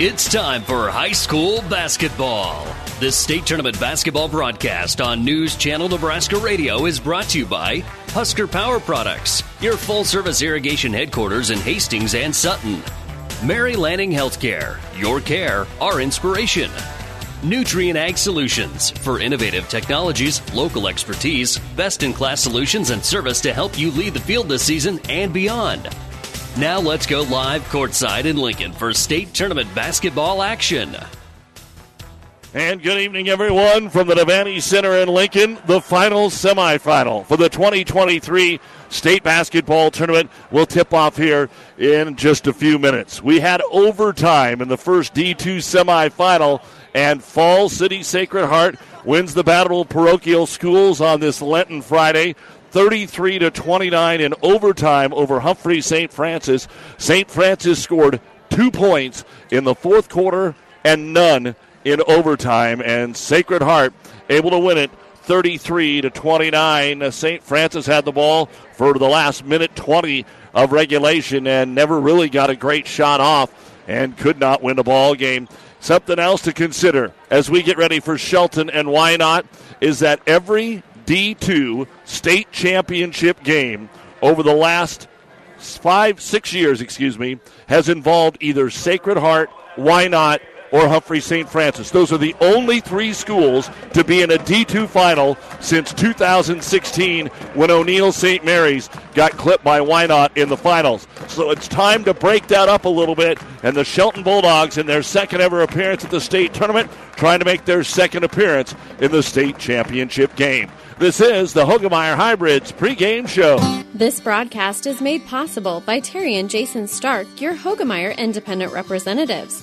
It's time for high school basketball. This state tournament basketball broadcast on News Channel Nebraska Radio is brought to you by Husker Power Products, your full service irrigation headquarters in Hastings and Sutton. Mary Lanning Healthcare, your care, our inspiration. Nutrient Ag Solutions for innovative technologies, local expertise, best in class solutions, and service to help you lead the field this season and beyond. Now let's go live courtside in Lincoln for state tournament basketball action. And good evening, everyone, from the Devaney Center in Lincoln. The final semifinal for the 2023 state basketball tournament will tip off here in just a few minutes. We had overtime in the first D2 semifinal, and Falls City Sacred Heart wins the Battle of Parochial Schools on this Lenten Friday. 33 to 29 in overtime over Humphrey St. Francis. St. Francis scored two points in the fourth quarter and none in overtime, and Sacred Heart able to win it 33 to 29. St. Francis had the ball for the last minute 20 of regulation and never really got a great shot off and could not win the ball game. Something else to consider as we get ready for Shelton and Wynot is that every D2 state championship game over the last five, six years, excuse me, has involved either Sacred Heart, Wynot, or Humphrey St. Francis. Those are the only three schools to be in a D2 final since 2016 when O'Neill St. Mary's got clipped by Wynot in the finals. So it's time to break that up a little bit. And the Shelton Bulldogs, in their second ever appearance at the state tournament, trying to make their second appearance in the state championship game. This is the Hoegemeyer Hybrids pregame show. This broadcast is made possible by Terry and Jason Stark, your Hoegemeyer independent representatives.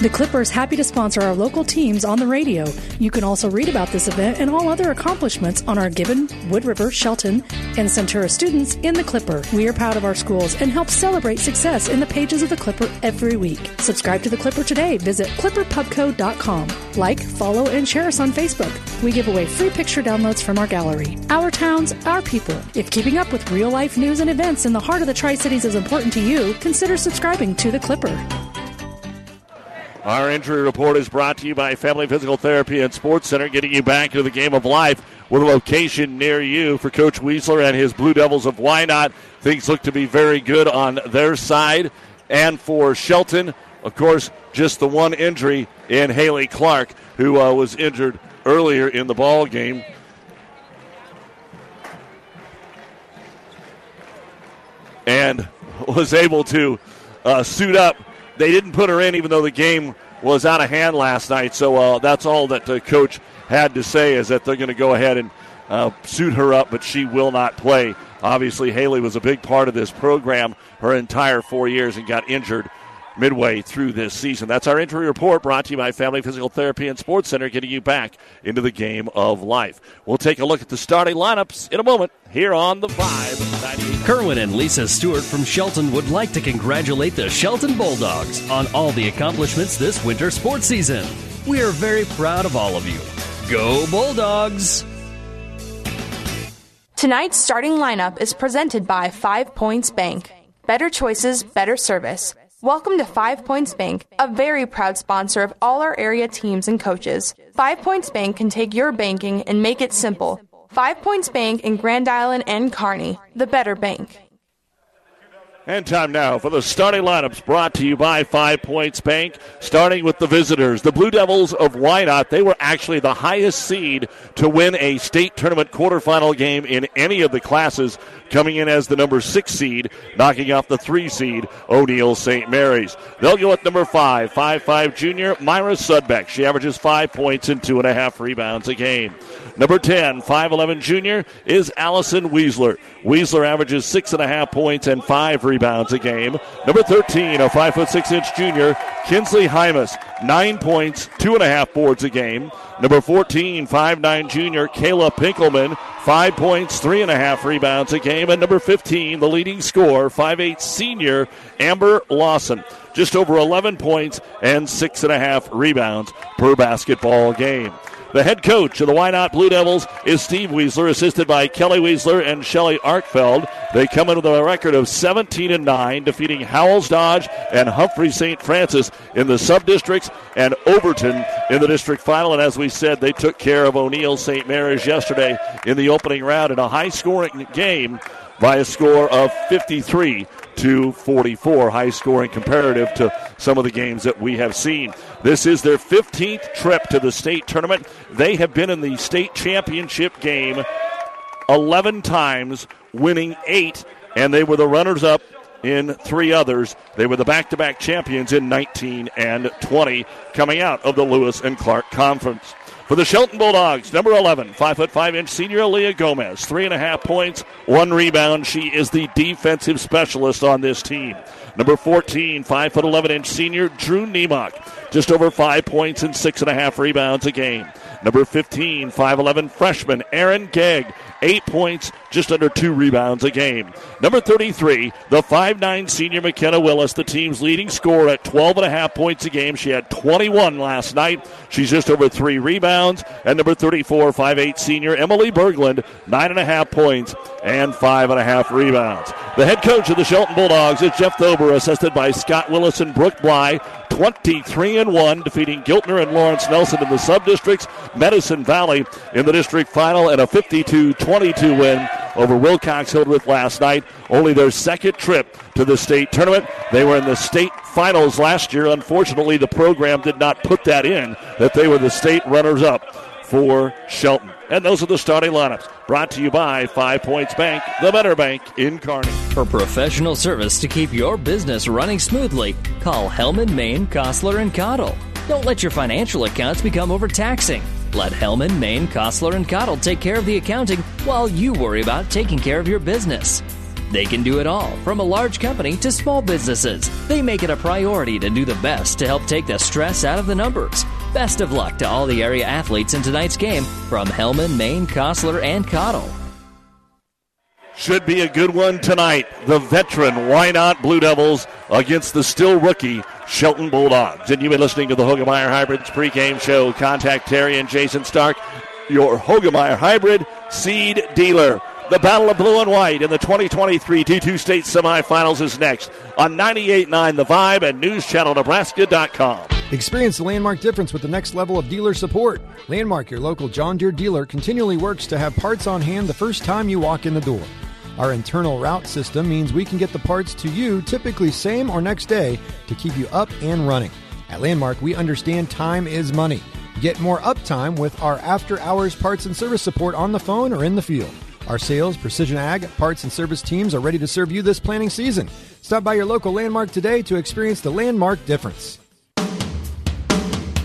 The Clipper is happy to sponsor our local teams on the radio. You can also read about this event and all other accomplishments on our Gibbon, Wood River, Shelton, and Centura students in the Clipper. We are proud of our schools and help celebrate success in the pages of the Clipper every week. Subscribe to the Clipper today. Visit clipperpubco.com. Like, follow, and share us on Facebook. We give away free picture downloads from our gallery. Our towns, our people. If keeping up with real life news and events in the heart of the Tri Cities is important to you, consider subscribing to the Clipper. Our injury report is brought to you by Family Physical Therapy and Sports Center, getting you back into the game of life with a location near you for Coach Weisler and his Blue Devils of Wynot. Things look to be very good on their side. And for Shelton, of course, just the one injury in Haley Clark, who uh, was injured earlier in the ball game. And was able to uh, suit up they didn't put her in, even though the game was out of hand last night. So uh, that's all that the coach had to say is that they're going to go ahead and uh, suit her up, but she will not play. Obviously, Haley was a big part of this program her entire four years and got injured midway through this season. That's our injury report brought to you by Family Physical Therapy and Sports Center, getting you back into the game of life. We'll take a look at the starting lineups in a moment here on the 5. Kerwin and Lisa Stewart from Shelton would like to congratulate the Shelton Bulldogs on all the accomplishments this winter sports season. We are very proud of all of you. Go Bulldogs! Tonight's starting lineup is presented by Five Points Bank. Better choices, better service. Welcome to Five Points Bank, a very proud sponsor of all our area teams and coaches. Five Points Bank can take your banking and make it simple. Five Points Bank in Grand Island and Kearney, the better bank. And time now for the starting lineups brought to you by Five Points Bank. Starting with the visitors, the Blue Devils of Wynot. They were actually the highest seed to win a state tournament quarterfinal game in any of the classes, coming in as the number six seed, knocking off the three seed, O'Neill St. Mary's. They'll go at number five, five five junior Myra Sudbeck. She averages five points and two and a half rebounds a game. Number 10, 5'11 junior, is Allison Weisler. Weisler averages six and a half points and five rebounds a game. Number 13, a 5'6 inch junior, Kinsley Hymas, nine points, two and a half boards a game. Number 14, five nine junior, Kayla Pinkelman, five points, three and a half rebounds a game. And number 15, the leading scorer, five eight senior Amber Lawson. Just over 11 points and six and a half rebounds per basketball game. The head coach of the Wynot Blue Devils is Steve Weisler, assisted by Kelly Weisler and Shelly Arkfeld. They come in with a record of 17 and 9, defeating Howells Dodge and Humphrey St. Francis in the sub districts and Overton in the district final. And as we said, they took care of O'Neill St. Mary's yesterday in the opening round in a high scoring game by a score of 53 to 44. High scoring comparative to some of the games that we have seen. This is their 15th trip to the state tournament. They have been in the state championship game 11 times, winning eight, and they were the runners up in three others. They were the back to back champions in 19 and 20, coming out of the Lewis and Clark Conference. For the Shelton Bulldogs, number 11, 5 foot 5 inch senior Leah Gomez, three and a half points, one rebound. She is the defensive specialist on this team. Number 14, 5 foot 11 inch senior Drew Niemock, just over five points and six and a half rebounds a game. Number 15, 5'11 freshman Aaron Gegg, eight points, just under two rebounds a game. Number 33, the 5'9 senior McKenna Willis, the team's leading scorer at 12 and a half points a game. She had 21 last night. She's just over three rebounds. And number 34, 5'8 senior Emily Berglund, nine and a half points and five and a half rebounds. The head coach of the Shelton Bulldogs is Jeff Thober, assisted by Scott Willis and Brooke Bly. 23 and 1, defeating Giltner and Lawrence Nelson in the sub districts, Medicine Valley in the district final, and a 52 22 win over Wilcox Hildreth last night. Only their second trip to the state tournament. They were in the state finals last year. Unfortunately, the program did not put that in, that they were the state runners up for Shelton. And those are the starting lineups. Brought to you by Five Points Bank, the better bank in Kearney. For professional service to keep your business running smoothly, call Hellman, Maine, Kostler, and Cottle. Don't let your financial accounts become overtaxing. Let Hellman, Maine, Kostler, and Cottle take care of the accounting while you worry about taking care of your business. They can do it all, from a large company to small businesses. They make it a priority to do the best to help take the stress out of the numbers. Best of luck to all the area athletes in tonight's game from Hellman, Maine, Kostler, and Cottle. Should be a good one tonight. The veteran Wynot Blue Devils against the still rookie Shelton Bulldogs. And you've been listening to the Hoegemeyer Hybrids pregame show. Contact Terry and Jason Stark, your Hoegemeyer Hybrid seed dealer. The Battle of Blue and White in the 2023 D2 State semifinals is next on 98.9 The Vibe and NewsChannelNebraska.com. Experience the Landmark difference with the next level of dealer support. Landmark, your local John Deere dealer, continually works to have parts on hand the first time you walk in the door. Our internal route system means we can get the parts to you typically same or next day to keep you up and running. At Landmark, we understand time is money. Get more uptime with our after hours parts and service support on the phone or in the field. Our sales, precision ag, parts, and service teams are ready to serve you this planning season. Stop by your local Landmark today to experience the Landmark difference.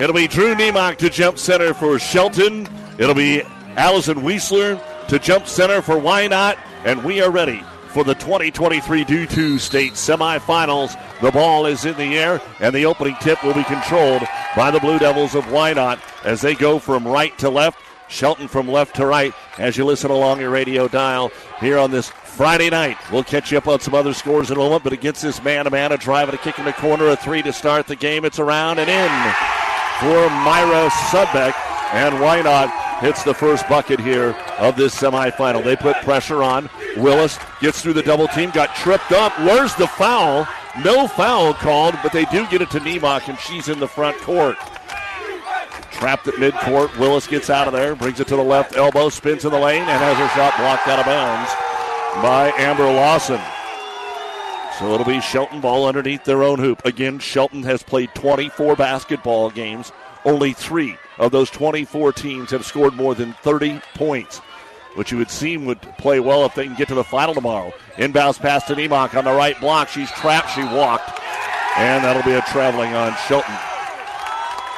It'll be Drew Niemock to jump center for Shelton. It'll be Allison Weisler to jump center for Wynot. And we are ready for the 2023 D2 State semifinals. The ball is in the air, and the opening tip will be controlled by the Blue Devils of Wynot as they go from right to left. Shelton from left to right as you listen along your radio dial here on this Friday night. We'll catch you up on some other scores in a moment, but against this man to man, a drive and a kick in the corner, a three to start the game. It's around and in for Myra Sudbeck. And Wynot? hits the first bucket here of this semifinal. They put pressure on. Willis gets through the double team, got tripped up. Where's the foul? No foul called, but they do get it to Niemock, and she's in the front court. Trapped at midcourt. Willis gets out of there, brings it to the left elbow, spins in the lane, and has her shot blocked out of bounds by Amber Lawson. So it'll be Shelton ball underneath their own hoop. Again, Shelton has played 24 basketball games. Only three of those 24 teams have scored more than 30 points. which you would seem would play well if they can get to the final tomorrow. Inbounds pass to Nemock on the right block. She's trapped. She walked. And that'll be a traveling on Shelton.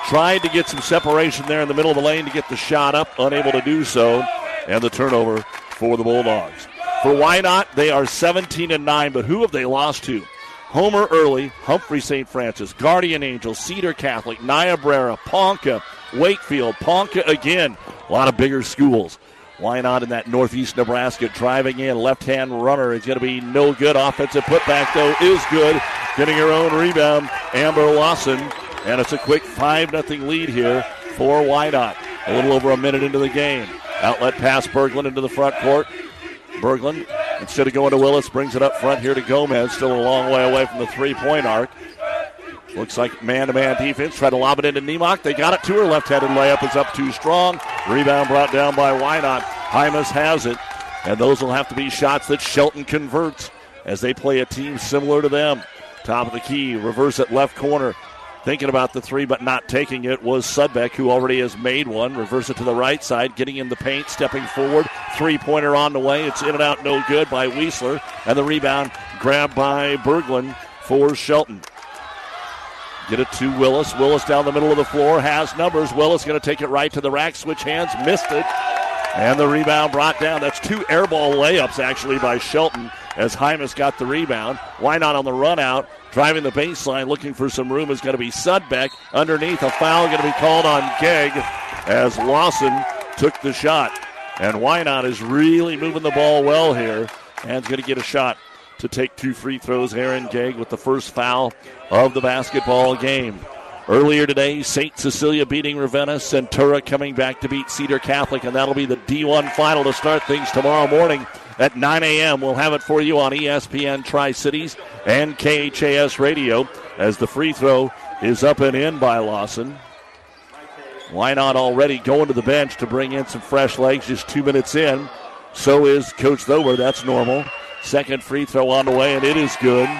Tried to get some separation there in the middle of the lane to get the shot up, unable to do so. And the turnover for the Bulldogs. For Wynot? they are 17 and 9, but who have they lost to? Homer Early, Humphrey St. Francis, Guardian Angel, Cedar Catholic, Niobrara, Ponca, Wakefield, Ponca again. A lot of bigger schools. Wynot in that northeast Nebraska driving in. Left hand runner is going to be no good. Offensive putback, though, is good. Getting her own rebound, Amber Lawson. And it's a quick 5 0 lead here for Wynot. A little over a minute into the game. Outlet pass Berglund into the front court. Berglund, instead of going to Willis, brings it up front here to Gomez. Still a long way away from the three point arc. Looks like man to man defense. Try to lob it into Nemock. They got it to her. Left handed layup is up too strong. Rebound brought down by Wynot. Hymas has it. And those will have to be shots that Shelton converts as they play a team similar to them. Top of the key, reverse at left corner. Thinking about the three but not taking it was Sudbeck, who already has made one. Reverse it to the right side, getting in the paint, stepping forward. Three pointer on the way. It's in and out, no good by Weisler. And the rebound grabbed by Berglund for Shelton. Get it to Willis. Willis down the middle of the floor has numbers. Willis going to take it right to the rack, switch hands, missed it. And the rebound brought down. That's two airball layups actually by Shelton as Hymas got the rebound. Wynot on the run out? Driving the baseline, looking for some room is going to be Sudbeck. Underneath, a foul going to be called on Gegg as Lawson took the shot. And Wynot is really moving the ball well here and is going to get a shot to take two free throws. Aaron Gegg with the first foul of the basketball game. Earlier today, St. Cecilia beating Ravenna, Centura coming back to beat Cedar Catholic, and that'll be the D1 final to start things tomorrow morning at 9 a.m. We'll have it for you on ESPN Tri Cities and KHAS Radio as the free throw is up and in by Lawson. Wynot already going to the bench to bring in some fresh legs just two minutes in? So is Coach Thober. That's normal. Second free throw on the way, and it is good.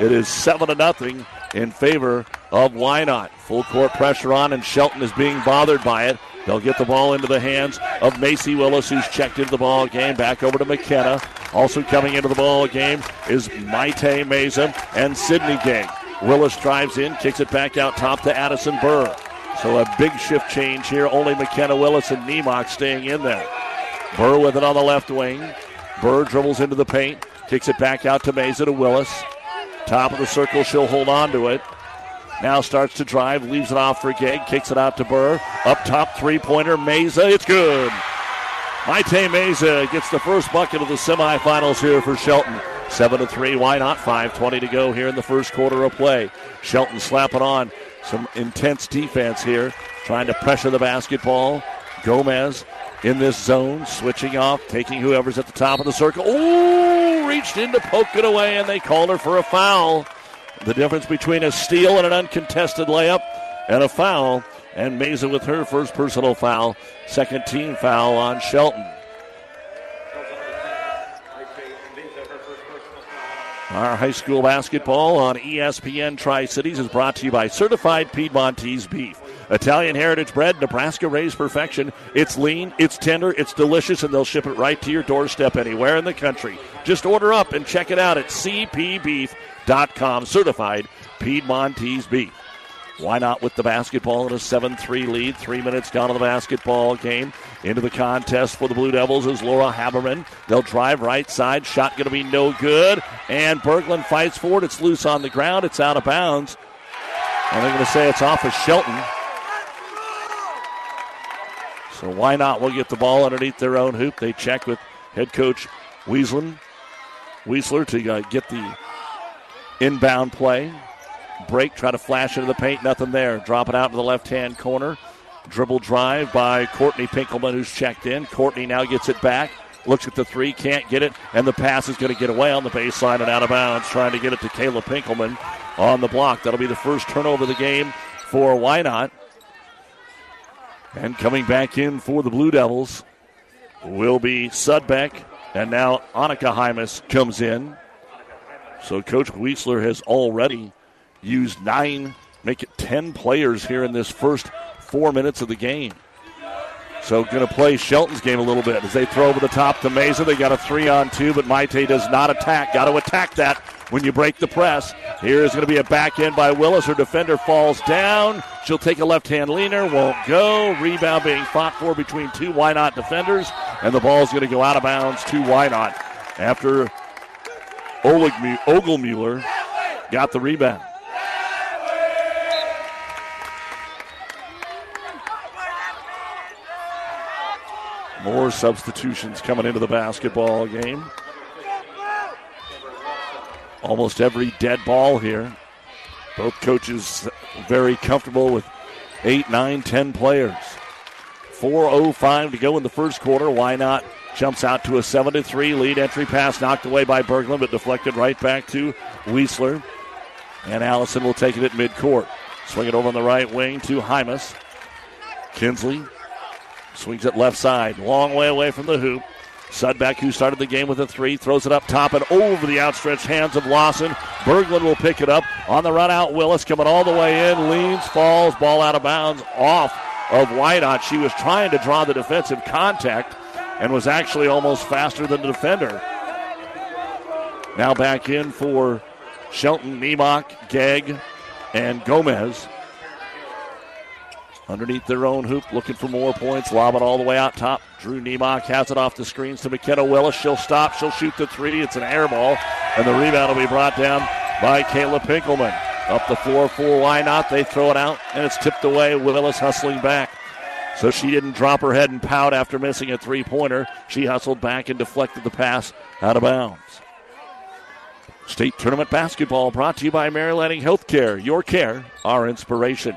It is 7 to nothing in favor of Wynot. Full court pressure on, and Shelton is being bothered by it. They'll get the ball into the hands of Macy Willis, who's checked into the ball game. Back over to McKenna. Also coming into the ball game is Maite Meza and Sydney Gang. Willis drives in, kicks it back out top to Addison Burr. So a big shift change here. Only McKenna Willis and Nemock staying in there. Burr with it on the left wing. Burr dribbles into the paint, kicks it back out to Meza to Willis. Top of the circle, she'll hold on to it. Now starts to drive, leaves it off for Gegg, kicks it out to Burr. Up top, three pointer, Meza. It's good. Maite Meza gets the first bucket of the semifinals here for Shelton. 7 to 3. Wynot? 5.20 to go here in the first quarter of play. Shelton slapping on some intense defense here, trying to pressure the basketball. Gomez in this zone, switching off, taking whoever's at the top of the circle. Oh, reached in to poke it away, and they called her for a foul. The difference between a steal and an uncontested layup and a foul. And Meza with her first personal foul, second team foul on Shelton. Our high school basketball on ESPN Tri Cities is brought to you by Certified Piedmontese Beef. Italian heritage bread, Nebraska raised perfection. It's lean, it's tender, it's delicious, and they'll ship it right to your doorstep anywhere in the country. Just order up and check it out at cpbeef.com. Certified Piedmontese Beef. Wynot with the basketball in a 7 3 lead? Three minutes gone in the basketball game. Into the contest for the Blue Devils is Laura Haberman. They'll drive right side. Shot going to be no good. And Berglund fights for it. It's loose on the ground. It's out of bounds. And they're going to say it's off of Shelton. So Wynot? We'll get the ball underneath their own hoop. They check with head coach Weisler, Weisler to uh, get the inbound play. Break, try to flash into the paint, nothing there. Drop it out to the left hand corner. Dribble drive by Courtney Pinkelman, who's checked in. Courtney now gets it back. Looks at the three, can't get it, and the pass is going to get away on the baseline and out of bounds, trying to get it to Kayla Pinkelman on the block. That'll be the first turnover of the game for Wynot? And coming back in for the Blue Devils will be Sudbeck. And now Annika Hymas comes in. So Coach Weisler has already used nine, make it 10 players here in this first four minutes of the game. So going to play Shelton's game a little bit as they throw over the top to Meza. They got a three on two, but Maite does not attack. Got to attack that when you break the press. Here is going to be a back end by Willis. Her defender falls down. She'll take a left hand leaner, won't go. Rebound being fought for between two Wynot defenders, and the ball is going to go out of bounds to Wynot after Ogelmuller got the rebound. More substitutions coming into the basketball game. Almost every dead ball here. Both coaches very comfortable with eight, nine, ten players. 4.05 to go in the first quarter. Wynot? Jumps out to a 7 to 3 lead. Entry pass knocked away by Berglund, but deflected right back to Weisler. And Allison will take it at midcourt. Swing it over on the right wing to Hymas. Kinsley swings it left side. Long way away from the hoop. Sudbeck, who started the game with a three, throws it up top and over the outstretched hands of Lawson. Berglund will pick it up on the run out. Willis coming all the way in, leans, falls, ball out of bounds, off of Wynot. She was trying to draw the defensive contact and was actually almost faster than the defender. Now back in for Shelton, Nemok, Gegg, and Gomez. Underneath their own hoop, looking for more points. Lob it all the way out top. Drew Nemok has it off the screens to McKenna Willis. She'll stop. She'll shoot the three. It's an air ball. And the rebound will be brought down by Kayla Pinkelman. Up the floor for Wynot? They throw it out, and it's tipped away. Willis hustling back. So she didn't drop her head and pout after missing a three pointer. She hustled back and deflected the pass out of bounds. State Tournament Basketball brought to you by Mary Lanning Healthcare. Your care, our inspiration.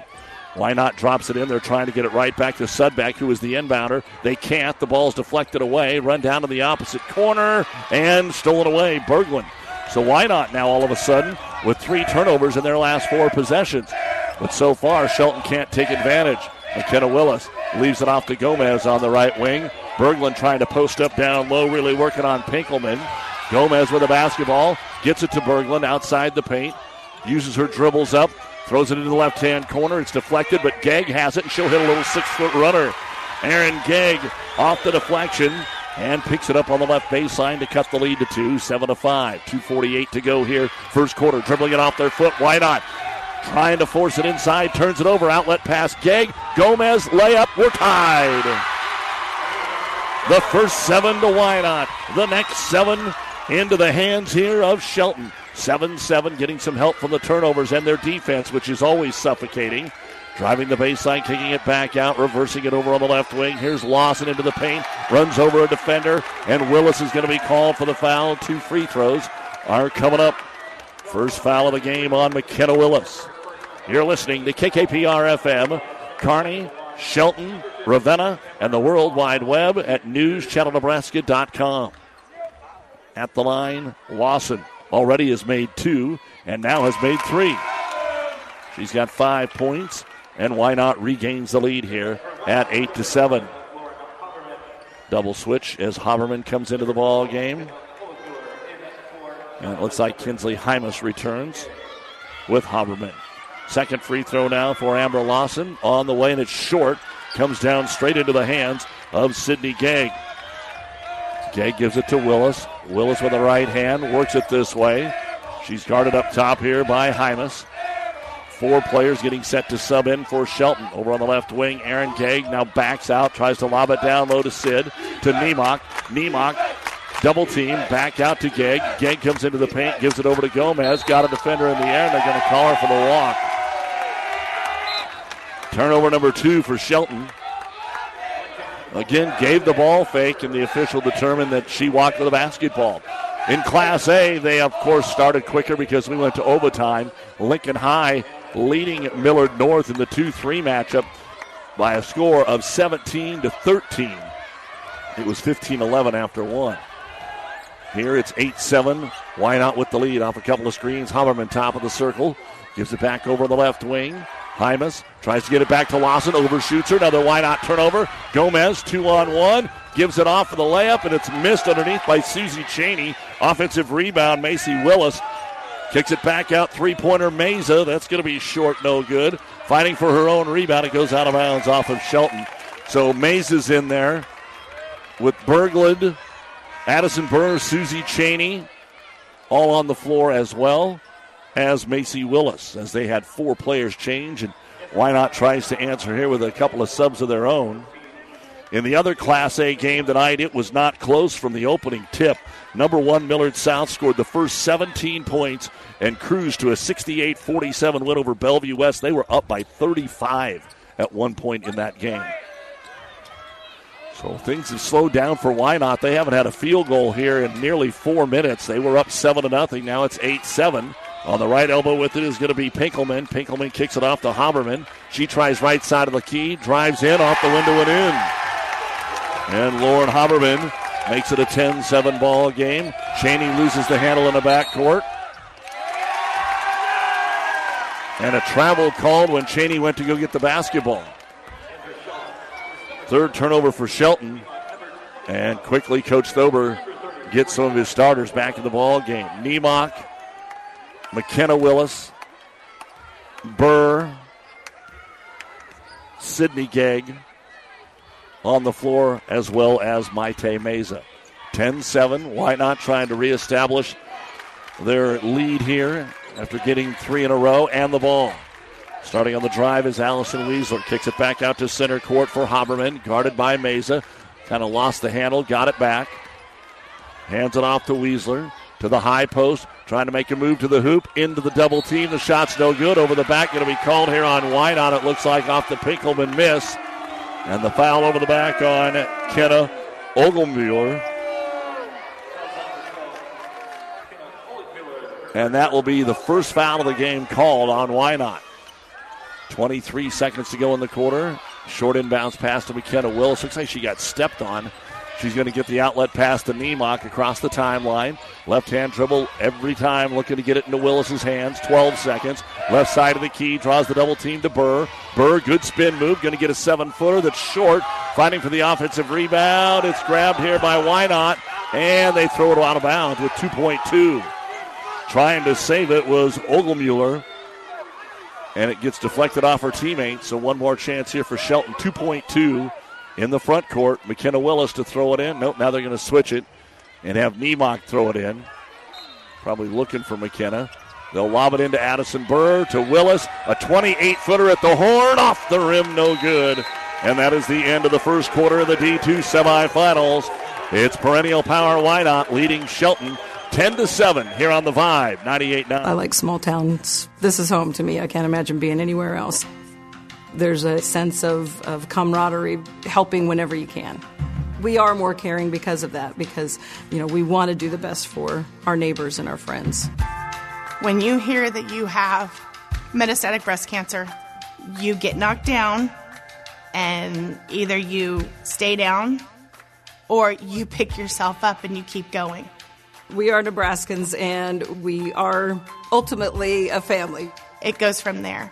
Wynot drops it in? They're trying to get it right back to Sudbeck, who is the inbounder. They can't. The ball's deflected away. Run down to the opposite corner and stolen away. Berglund. So Wynot now all of a sudden with three turnovers in their last four possessions? But so far, Shelton can't take advantage. McKenna Willis leaves it off to Gomez on the right wing. Berglund trying to post up down low, really working on Pinkelman. Gomez with a basketball, gets it to Berglund outside the paint, uses her dribbles up, throws it into the left hand corner. It's deflected, but Gegg has it, and she'll hit a little six foot runner. Aaron Gegg off the deflection and picks it up on the left baseline to cut the lead to two, seven to five. 2:48 to go here, first quarter. Dribbling it off their foot. Wynot? Trying to force it inside, turns it over. Outlet pass. Gegg, Gomez, layup. We're tied. The first seven to Wynot. The next seven into the hands here of Shelton. 7 7, getting some help from the turnovers and their defense, which is always suffocating. Driving the baseline, kicking it back out, reversing it over on the left wing. Here's Lawson into the paint, runs over a defender, and Willis is going to be called for the foul. Two free throws are coming up. First foul of the game on McKenna Willis. You're listening to KKPR FM, Kearney, Shelton, Ravenna, and the World Wide Web at newschannelnebraska.com. At the line, Lawson already has made two and now has made three. She's got five points, and Wynot regains the lead here at eight to seven. Double switch as Haberman comes into the ball game. And it looks like Kinsley Hymas returns with Haberman. Second free throw now for Amber Lawson on the way, and it's short. Comes down straight into the hands of Sydney Gegg. Gegg gives it to Willis. Willis with the right hand works it this way. She's guarded up top here by Hymas. Four players getting set to sub in for Shelton. Over on the left wing, Aaron Gegg now backs out, tries to lob it down low to Sid, to Nemok. Nemok double team, back out to Gegg. Gegg comes into the paint, gives it over to Gomez. Got a defender in the air, and they're going to call her for the walk. Turnover number two for Shelton. Again, gave the ball fake, and the official determined that she walked with the basketball. In Class A, they of course started quicker because we went to overtime. Lincoln High leading Millard North in the 2 3 matchup by a score of 17 to 13. It was 15 11 after one. Here it's 8 7. Wynot with the lead off a couple of screens? Haberman top of the circle. Gives it back over the left wing. Hymas tries to get it back to Lawson, overshoots her. Another Wynot turnover? Gomez, two on one, gives it off for the layup, and it's missed underneath by Susie Cheney. Offensive rebound, Macy Willis kicks it back out. Three pointer, Meza. That's going to be short, no good. Fighting for her own rebound. It goes out of bounds off of Shelton. So Mays is in there with Berglund, Addison Burr, Susie Cheney, all on the floor as well as Macy Willis, as they had four players change. And Wynot tries to answer here with a couple of subs of their own. In the other Class A game tonight, it was not close from the opening tip. Number one, Millard South scored the first 17 points and cruised to a 68 47 win over Bellevue West. They were up by 35 at one point in that game. So things have slowed down for Wynot. They haven't had a field goal here in nearly four minutes. They were up 7 to nothing. Now it's 8 7. On the right elbow with it is going to be Pinkelman. Pinkelman kicks it off to Haberman. She tries right side of the key, drives in, off the window and in. And Lauren Haberman makes it a 10 7 ball game. Cheney loses the handle in the backcourt. And a travel called when Cheney went to go get the basketball. Third turnover for Shelton. And quickly, Coach Thober gets some of his starters back in the ball game. Nemock, McKenna Willis, Burr, Sydney Gegg on the floor, as well as Maite Meza. 10 7. Wynot trying to reestablish their lead here after getting three in a row and the ball. Starting on the drive is Allison Weisler. Kicks it back out to center court for Haberman, guarded by Meza. Kind of lost the handle, got it back. Hands it off to Weisler to the high post, trying to make a move to the hoop, into the double team. The shot's no good. Over the back, going to be called here on Wynot. It looks like off the Pinkelman miss. And the foul over the back on Kenna Ogelmuller. And that will be the first foul of the game called on Wynot. 23 seconds to go in the quarter. Short inbounds pass to McKenna Willis. Looks like she got stepped on. She's going to get the outlet pass to Nemock across the timeline. Left hand dribble every time, looking to get it into Willis's hands. 12 seconds. Left side of the key, draws the double team to Burr. Burr, good spin move, going to get a seven footer that's short. Fighting for the offensive rebound. It's grabbed here by Wynot, and they throw it out of bounds with 2.2. Trying to save it was Ogelmuller and it gets deflected off her teammate. So one more chance here for Shelton. 2.2 in the front court. McKenna Willis to throw it in. Nope, now they're going to switch it and have Nemock throw it in. Probably looking for McKenna. They'll lob it into Addison Burr to Willis. A 28 footer at the horn, off the rim, no good. And that is the end of the first quarter of the D2 semifinals. It's perennial power Wynot leading Shelton 10 to 7 here on the Vibe 98.9. I like small towns. This is home to me. I can't imagine being anywhere else. There's a sense of, of camaraderie, helping whenever you can. We are more caring because of that, because you know we want to do the best for our neighbors and our friends. When you hear that you have metastatic breast cancer, you get knocked down, and either you stay down or you pick yourself up and you keep going. We are Nebraskans and we are ultimately a family. It goes from there.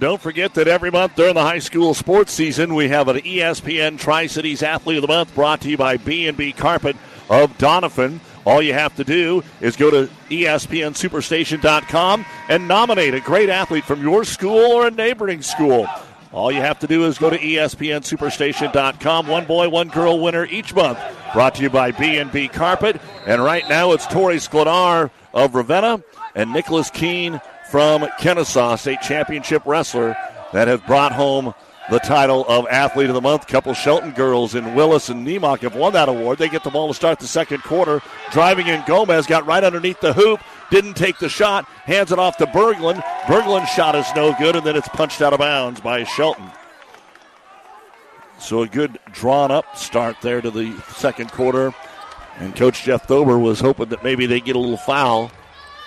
Don't forget that every month during the high school sports season, we have an ESPN Tri Cities Athlete of the Month brought to you by B&B Carpet of Doniphan. All you have to do is go to ESPNSuperstation.com and nominate a great athlete from your school or a neighboring school. All you have to do is go to ESPNSuperstation.com. One boy, one girl winner each month. Brought to you by B&B Carpet. And right now it's Tori Skladar of Ravenna and Nicholas Keene from Kenesaw state championship wrestler, that have brought home the title of Athlete of the Month. Couple Shelton girls in Willis and Nemock have won that award. They get the ball to start the second quarter. Driving in Gomez got right underneath the hoop, didn't take the shot, hands it off to Berglund. Berglund's shot is no good, and then it's punched out of bounds by Shelton. So a good drawn up start there to the second quarter. And Coach Jeff Thober was hoping that maybe they get a little foul.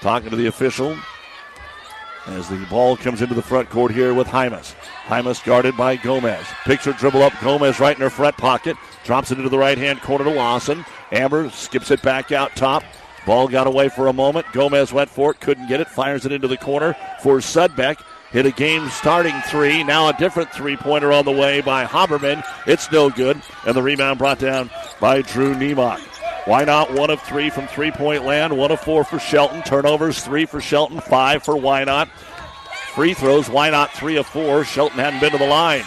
Talking to the official as the ball comes into the front court here with Hymas. Hymas guarded by Gomez. Picture dribble up Gomez right in her front pocket. Drops it into the right hand corner to Lawson. Amber skips it back out top. Ball got away for a moment. Gomez went for it, couldn't get it, fires it into the corner for Sudbeck. Hit a game starting three. Now a different three pointer on the way by Haberman. It's no good. And the rebound brought down by Drew Niemock. Wynot one of three from three point land, one of four for Shelton. Turnovers three for Shelton, five for Wynot. Free throws, Wynot three of four. Shelton hadn't been to the line.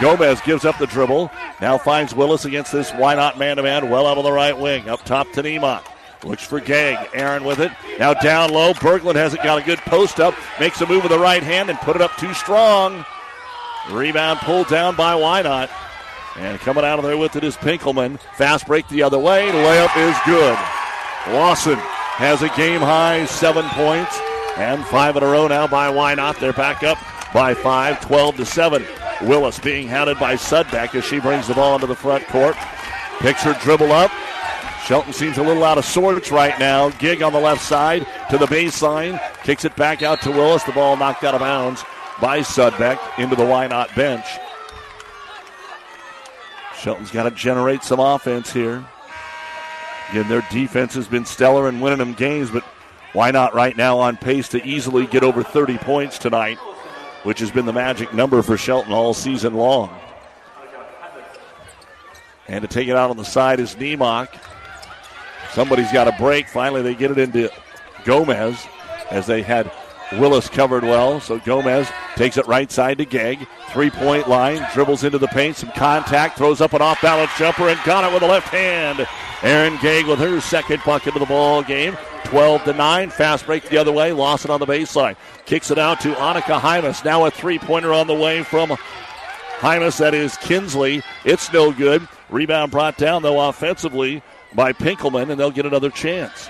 Gomez gives up the dribble. Now finds Willis against this Wynot man to man, well out on the right wing. Up top to Niemock. Looks for Gegg. Aaron with it. Now down low. Berglund hasn't got a good post up. Makes a move with the right hand and put it up too strong. Rebound pulled down by Wynot. And coming out of there with it is Pinkelman. Fast break the other way. Layup is good. Lawson has a game high seven points and five in a row now by Wynot. They're back up by five, 12 to 7. Willis being hounded by Sudbeck as she brings the ball into the front court. Picks her dribble up. Shelton seems a little out of sorts right now. Gegg on the left side to the baseline. Kicks it back out to Willis. The ball knocked out of bounds by Sudbeck into the Wynot bench. Shelton's got to generate some offense here. Again, their defense has been stellar in winning them games, but Wynot right now on pace to easily get over 30 points tonight, which has been the magic number for Shelton all season long. And to take it out on the side is Niemock. Somebody's got a break. Finally, they get it into Gomez as they had Willis covered well. So Gomez takes it right side to Gegg. Three point line, dribbles into the paint, some contact, throws up an off balance jumper, and got it with the left hand. Aaron Gegg with her second bucket of the ball game. 12 to 9. Fast break the other way. Lawson on the baseline. Kicks it out to Annika Hymas. Now a three pointer on the way from Hymas. That is Kinsley. It's no good. Rebound brought down, though, offensively by Pinkelman, and they'll get another chance.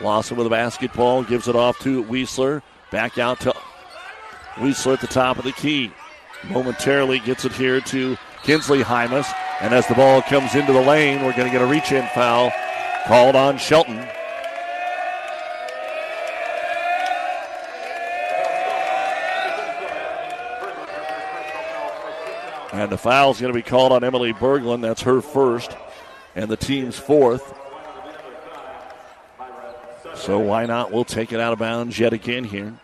Lawson with a basketball, gives it off to Weisler. Back out to Weisler at the top of the key. Momentarily gets it here to Kinsley Hymas. And as the ball comes into the lane, we're going to get a reach in foul called on Shelton. And the foul is going to be called on Emily Berglund. That's her first and the team's fourth. So Wynot? We'll take it out of bounds yet again here.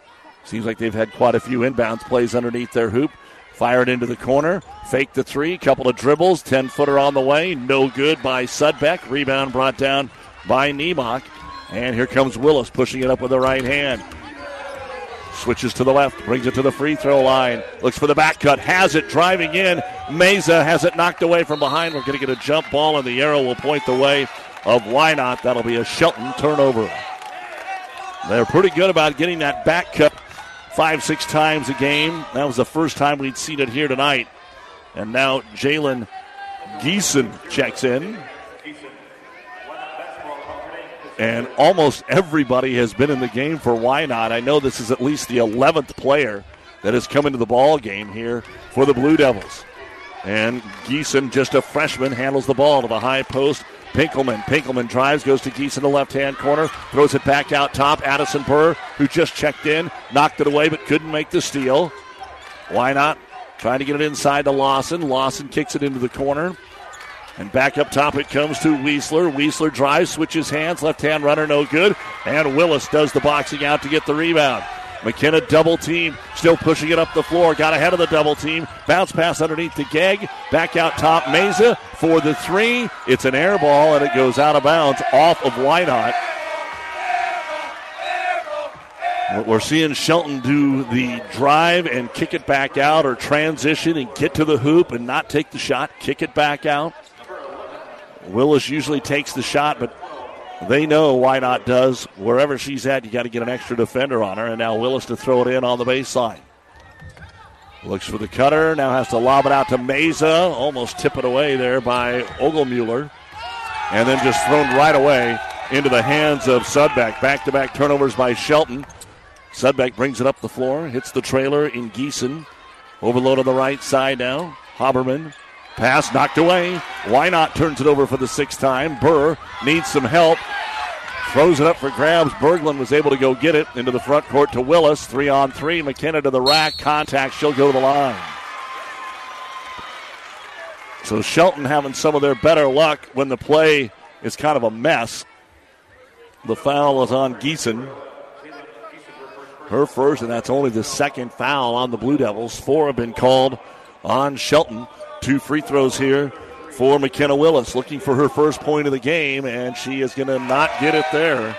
Seems like they've had quite a few inbounds plays underneath their hoop. Fire it into the corner. Fake the three. Couple of dribbles. 10 footer on the way. No good by Sudbeck. Rebound brought down by Niemock. And here comes Willis pushing it up with the right hand. Switches to the left, brings it to the free throw line. Looks for the back cut, has it driving in. Meza has it knocked away from behind. We're going to get a jump ball, and the arrow will point the way of Wynot. That'll be a Shelton turnover. They're pretty good about getting that back cut five, six times a game. That was the first time we'd seen it here tonight. And now Jalen Geeson checks in and almost everybody has been in the game for Wynot. I know this is at least the 11th player that has come into the ball game here for the Blue Devils. And Geeson, just a freshman, handles the ball to the high post. Pinkelman. Pinkelman drives, goes to Geeson the left hand corner, throws it back out top. Addison Burr, who just checked in, knocked it away but couldn't make the steal. Wynot? Trying to get it inside to Lawson. Lawson kicks it into the corner. And back up top it comes to Weisler. Weisler drives, switches hands, left hand runner, no good. And Willis does the boxing out to get the rebound. McKenna double team, still pushing it up the floor. Got ahead of the double team. Bounce pass underneath the Gegg. Back out top, Meza for the three. It's an air ball and it goes out of bounds off of Wynot. We're seeing Shelton do the drive and kick it back out or transition and get to the hoop and not take the shot, kick it back out. Willis usually takes the shot, but they know Wynot does. Wherever she's at, you got to get an extra defender on her. And now Willis to throw it in on the baseline. Looks for the cutter. Now has to lob it out to Meza. Almost tip it away there by Ogelmuller. And then just thrown right away into the hands of Sudbeck. Back to back turnovers by Shelton. Sudbeck brings it up the floor, hits the trailer in Geeson. Overload on the right side now. Haberman Pass knocked away. Wynot turns it over for the sixth time? Burr needs some help. Throws it up for grabs. Berglund was able to go get it into the front court to Willis. Three on three. McKenna to the rack. Contact. She'll go to the line. So Shelton having some of their better luck when the play is kind of a mess. The foul is on Geeson. Her first, and that's only the second foul on the Blue Devils. Four have been called on Shelton. Two free throws here for McKenna Willis, looking for her first point of the game, and she is going to not get it there.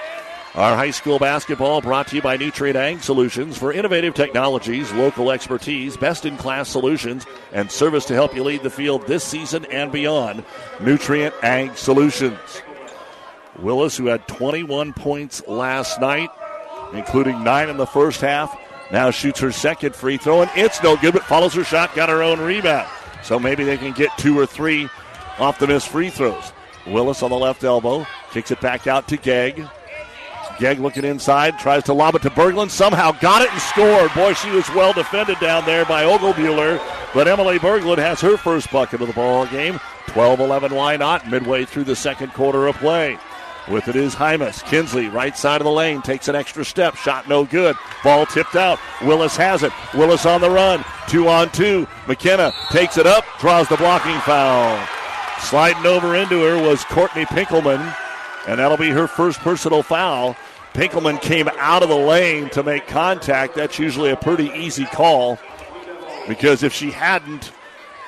Our high school basketball brought to you by Nutrien Ag Solutions for innovative technologies, local expertise, best in class solutions, and service to help you lead the field this season and beyond. Nutrien Ag Solutions. Willis, who had 21 points last night, including nine in the first half, now shoots her second free throw, and it's no good, but follows her shot, got her own rebound. So maybe they can get two or three off the missed free throws. Willis on the left elbow, kicks it back out to Gegg. Gegg looking inside, tries to lob it to Berglund, somehow got it and scored. Boy, she was well defended down there by Oglebuehler, but Emily Berglund has her first bucket of the ball game. 12 11, Wynot? Midway through the second quarter of play. With it is Hymas. Kinsley, right side of the lane, takes an extra step. Shot no good. Ball tipped out. Willis has it. Willis on the run. Two on two. McKenna takes it up, draws the blocking foul. Sliding over into her was Courtney Pinkelman, and that'll be her first personal foul. Pinkelman came out of the lane to make contact. That's usually a pretty easy call because if she hadn't,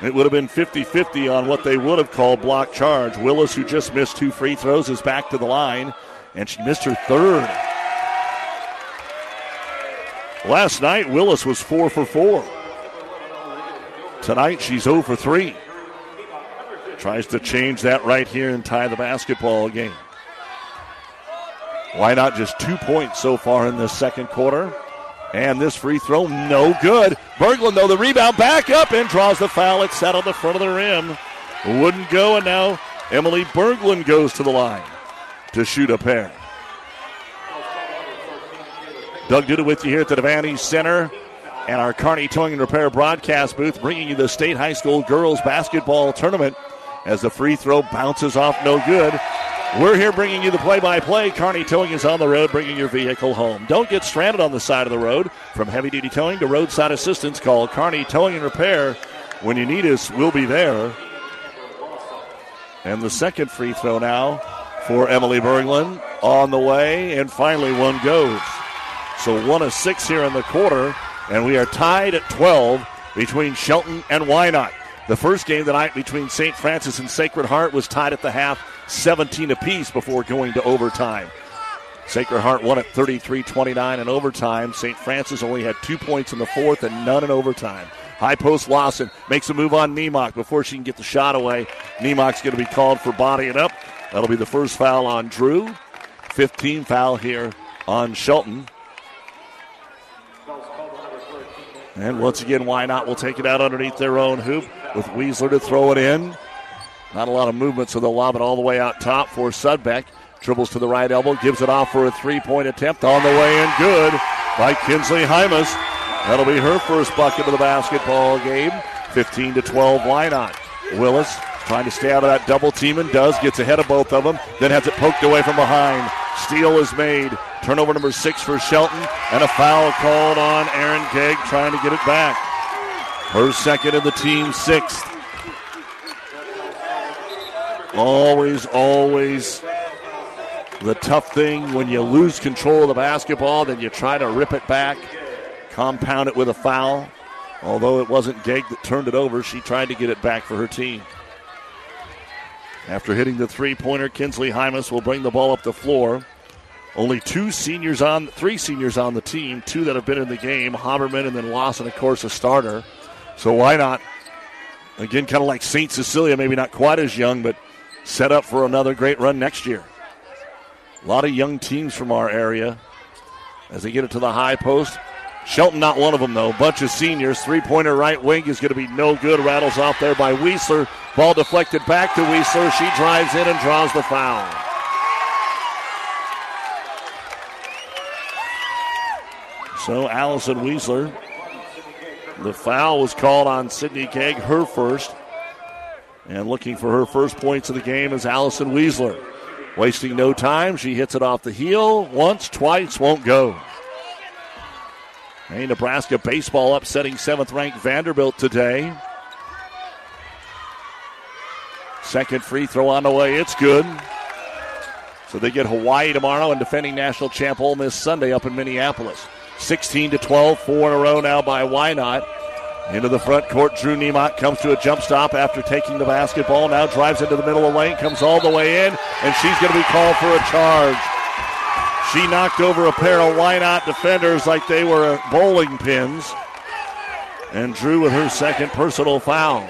it would have been 50 50 on what they would have called block charge. Willis, who just missed two free throws, is back to the line, and she missed her third. Last night, Willis was 4 for 4. Tonight, she's 0 for 3. Tries to change that right here and tie the basketball game. Wynot just two points so far in this second quarter? And this free throw, no good. Berglund, though, the rebound back up and draws the foul. It's set on the front of the rim. Wouldn't go, and now Emily Berglund goes to the line to shoot a pair. Doug Duda with you here at the Devaney Center and our Carney Towing and Repair broadcast booth, bringing you the state high school girls basketball tournament as the free throw bounces off no good. We're here bringing you the play by play. Carney Towing is on the road, bringing your vehicle home. Don't get stranded on the side of the road. From heavy duty towing to roadside assistance, call Carney Towing and Repair. When you need us, we'll be there. And the second free throw now for Emily Berglund on the way, and finally one goes. So one of six here in the quarter, and we are tied at 12 between Shelton and Wynot. The first game tonight between St. Francis and Sacred Heart was tied at the half 17 apiece before going to overtime. Sacred Heart won at 33 29 in overtime. St. Francis only had two points in the fourth and none in overtime. High post Lawson makes a move on Nemok before she can get the shot away. Nemok's going to be called for bodying up. That'll be the first foul on Drew. 15 foul here on Shelton. And once again, Wynot? We'll take it out underneath their own hoop with Weisler to throw it in. Not a lot of movement, so they'll lob it all the way out top for Sudbeck. Dribbles to the right elbow, gives it off for a three point attempt on the way in. Good by Kinsley Hymas. That'll be her first bucket of the basketball game. 15 to 12 Wynot. Willis trying to stay out of that double team and does. Gets ahead of both of them, then has it poked away from behind. Steal is made. Turnover number six for Shelton, and a foul called on Aaron Gegg trying to get it back. Her second and the team sixth. Always, always the tough thing when you lose control of the basketball, then you try to rip it back, compound it with a foul. Although it wasn't Gegg that turned it over, she tried to get it back for her team. After hitting the three pointer, Kinsley Hymas will bring the ball up the floor. Only two seniors on, three seniors on the team, two that have been in the game. Haberman and then Lawson, of course, a starter. So Wynot? Again, kind of like St. Cecilia, maybe not quite as young, but set up for another great run next year. A lot of young teams from our area as they get it to the high post. Shelton, not one of them, though. Bunch of seniors. Three pointer right wing is going to be no good. Rattles off there by Weisler. Ball deflected back to Weisler. She drives in and draws the foul. So Allison Weisler. The foul was called on Sydney Gegg, her first. And looking for her first points of the game is Allison Weisler. Wasting no time, she hits it off the heel. Once, twice, won't go. Hey, Nebraska baseball upsetting seventh ranked Vanderbilt today. Second free throw on the way. It's good. So they get Hawaii tomorrow and defending national champ Ole Miss Sunday up in Minneapolis. 16 to 12, four in a row now by Wynot. Into the front court, Drew Nemot comes to a jump stop after taking the basketball. Now drives into the middle of the lane, comes all the way in, and she's going to be called for a charge. She knocked over a pair of Wynot defenders like they were bowling pins. And Drew with her second personal foul.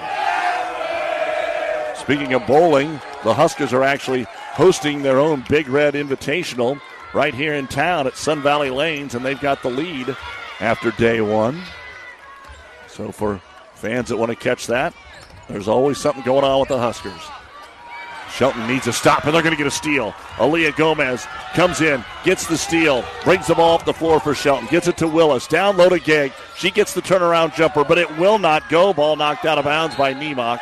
Speaking of bowling, the Huskers are actually hosting their own Big Red Invitational right here in town at Sun Valley Lanes, and they've got the lead after day one. So for fans that want to catch that, there's always something going on with the Huskers. Shelton needs a stop, and they're going to get a steal. Aaliyah Gomez comes in, gets the steal, brings the ball up the floor for Shelton, gets it to Willis, down low to Gegg. She gets the turnaround jumper, but it will not go. Ball knocked out of bounds by Nemok.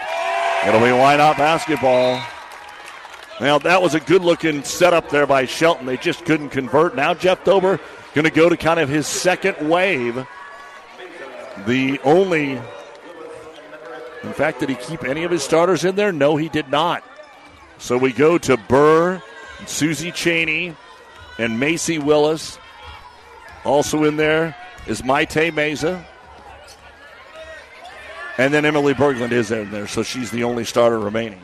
It'll be Wynot basketball. Now, that was a good looking setup there by Shelton. They just couldn't convert. Now, Jeff Dober going to go to kind of his second wave the only, in fact, did he keep any of his starters in there? No, he did not. So we go to Burr, Susie Cheney, and Macy Willis. Also in there is Maite Meza. And then Emily Berglund is in there, so she's the only starter remaining.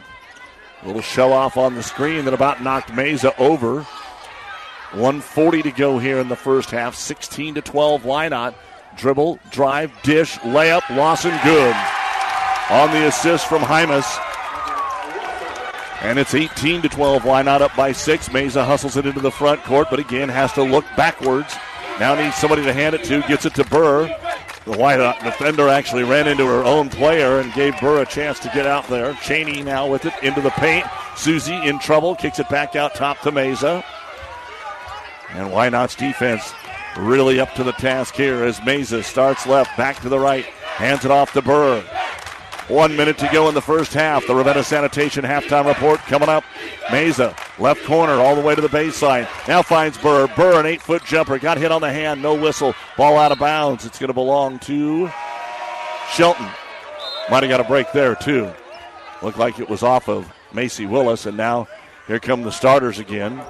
A little show off on the screen that about knocked Meza over. 140 to go here in the first half. 16 to 12. Wynot? Dribble, drive, dish, layup, Lawson good. On the assist from Hymas. And it's 18 to 12. Wynot up by six? Meza hustles it into the front court, but again has to look backwards. Now needs somebody to hand it to. Gets it to Burr. The Wynot defender actually ran into her own player and gave Burr a chance to get out there. Cheney now with it into the paint. Susie in trouble. Kicks it back out top to Meza. And Wynot's defense really up to the task here as Meza starts left, back to the right, hands it off to Burr. One minute to go in the first half. The Ravenna Sanitation halftime report coming up. Meza, left corner, all the way to the baseline. Now finds Burr. Burr, an eight foot jumper. Got hit on the hand. No whistle. Ball out of bounds. It's going to belong to Shelton. Might have got a break there, too. Looked like it was off of Macy Willis. And now here come the starters again.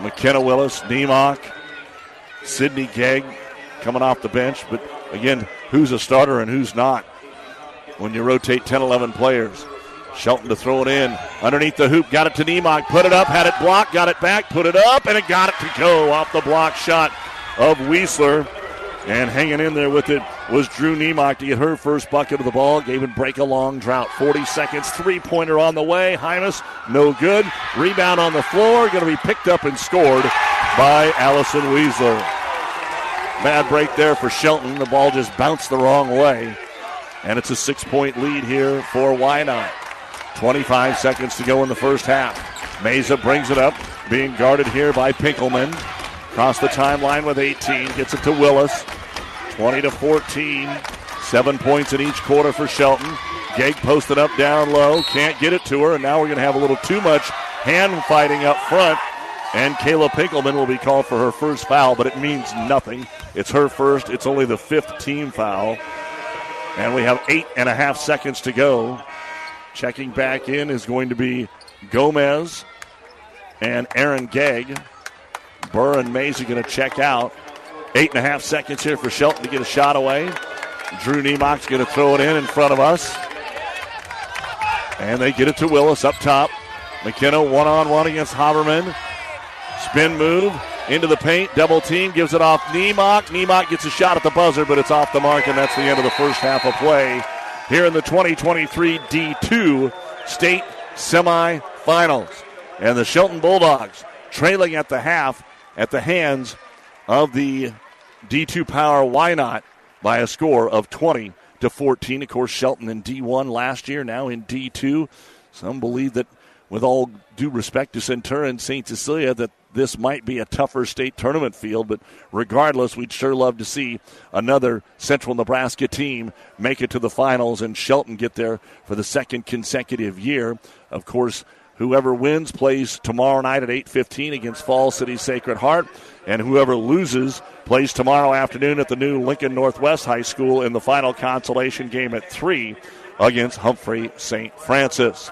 McKenna Willis, Nemok, Sydney Gegg coming off the bench. But again, who's a starter and who's not when you rotate 10, 11 players. Shelton to throw it in underneath the hoop. Got it to Nemok. Put it up. Had it blocked. Got it back. Put it up. And it got it to go off the block shot of Weisler. And hanging in there with it was Drew Nemok to get her first bucket of the ball. Gave him break a long drought. 40 seconds. Three pointer on the way. Hymas, no good. Rebound on the floor. Going to be picked up and scored by Allison Weisler. Bad break there for Shelton. The ball just bounced the wrong way. And it's a six point lead here for Wynot. 25 seconds to go in the first half. Meza brings it up, being guarded here by Pinkelman. Across the timeline with 18, gets it to Willis. 20 to 14. Seven points in each quarter for Shelton. Gegg posted up down low, can't get it to her, and now we're going to have a little too much hand fighting up front. And Kayla Pinkelman will be called for her first foul, but it means nothing. It's her first, it's only the fifth team foul. And we have eight and a half seconds to go. Checking back in is going to be Gomez and Aaron Gegg. Burr and Mays are going to check out. Eight and a half seconds here for Shelton to get a shot away. Drew Nemok's going to throw it in in front of us. And they get it to Willis up top. McKenna one on one against Haberman. Spin move into the paint, double team, gives it off Nemok. Nemok gets a shot at the buzzer, but it's off the mark, and that's the end of the first half of play here in the 2023 D2 state semifinals. And the Shelton Bulldogs trailing at the half at the hands of the D2 Power Wynot by a score of 20 to 14. Of course, Shelton in D1 last year, now in D2. Some believe that, with all due respect to Centura and St. Cecilia, that this might be a tougher state tournament field, but regardless, we'd sure love to see another Central Nebraska team make it to the finals and Shelton get there for the second consecutive year. Of course, whoever wins plays tomorrow night at 8:15 against Falls City Sacred Heart, and whoever loses plays tomorrow afternoon at the new Lincoln Northwest High School in the final consolation game at 3 against Humphrey St. Francis.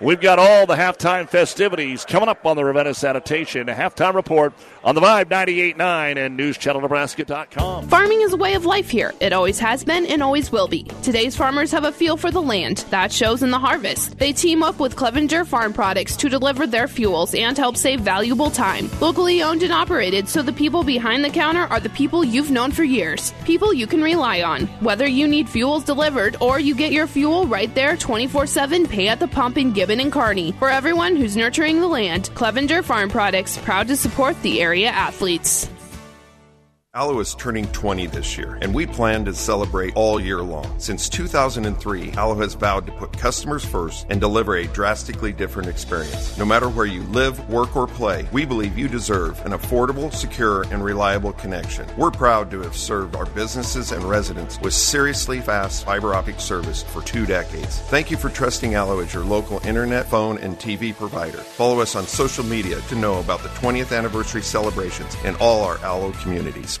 We've got all the halftime festivities coming up on the Ravenna Sanitation halftime report on the Vibe 98.9 and NewsChannelNebraska.com. Farming is a way of life here. It always has been and always will be. Today's farmers have a feel for the land. That shows in the harvest. They team up with Clevenger Farm Products to deliver their fuels and help save valuable time. Locally owned and operated, so the people behind the counter are the people you've known for years. People you can rely on. Whether you need fuels delivered or you get your fuel right there 24 7, pay at the pump in Gibbon and Kearney. For everyone who's nurturing the land, Clevenger Farm Products, proud to support the area athletes. Allo is turning 20 this year, and we plan to celebrate all year long. Since 2003, Allo has vowed to put customers first and deliver a drastically different experience. No matter where you live, work, or play, we believe you deserve an affordable, secure, and reliable connection. We're proud to have served our businesses and residents with seriously fast fiber optic service for two decades. Thank you for trusting Allo as your local internet, phone, and TV provider. Follow us on social media to know about the 20th anniversary celebrations in all our Allo communities.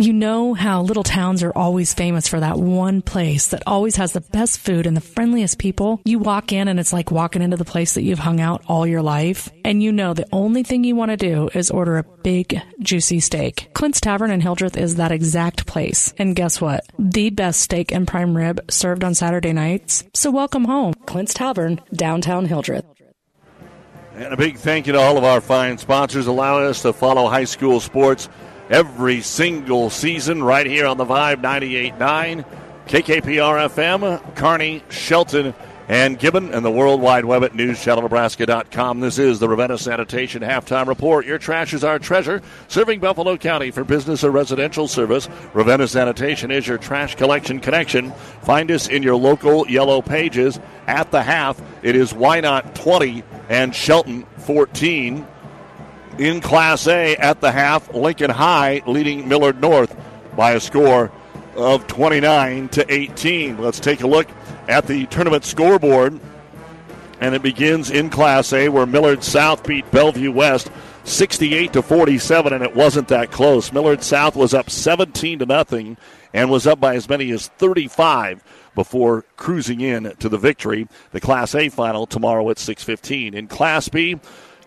You know how little towns are always famous for that one place that always has the best food and the friendliest people. You walk in and it's like walking into the place that you've hung out all your life. And you know the only thing you want to do is order a big, juicy steak. Clint's Tavern in Hildreth is that exact place. And guess what? The best steak and prime rib served on Saturday nights. So welcome home. Clint's Tavern, downtown Hildreth. And a big thank you to all of our fine sponsors allowing us to follow high school sports every single season right here on the Vibe 98.9, KKPR FM, Kearney, Shelton, and Gibbon, and the World Wide Web at NewsChannelNebraska.com. This is the Ravenna Sanitation Halftime Report. Your trash is our treasure, serving Buffalo County for business or residential service. Ravenna Sanitation is your trash collection connection. Find us in your local yellow pages. At the half, it is Wynot 20 and Shelton 14 in Class A at the half. Lincoln High leading Millard North by a score of 29 to 18. Let's take a look at the tournament scoreboard. And it begins in Class A where Millard South beat Bellevue West 68 to 47 and it wasn't that close. Millard South was up 17 to nothing and was up by as many as 35 before cruising in to the victory. The Class A final tomorrow at 6:15. In Class B,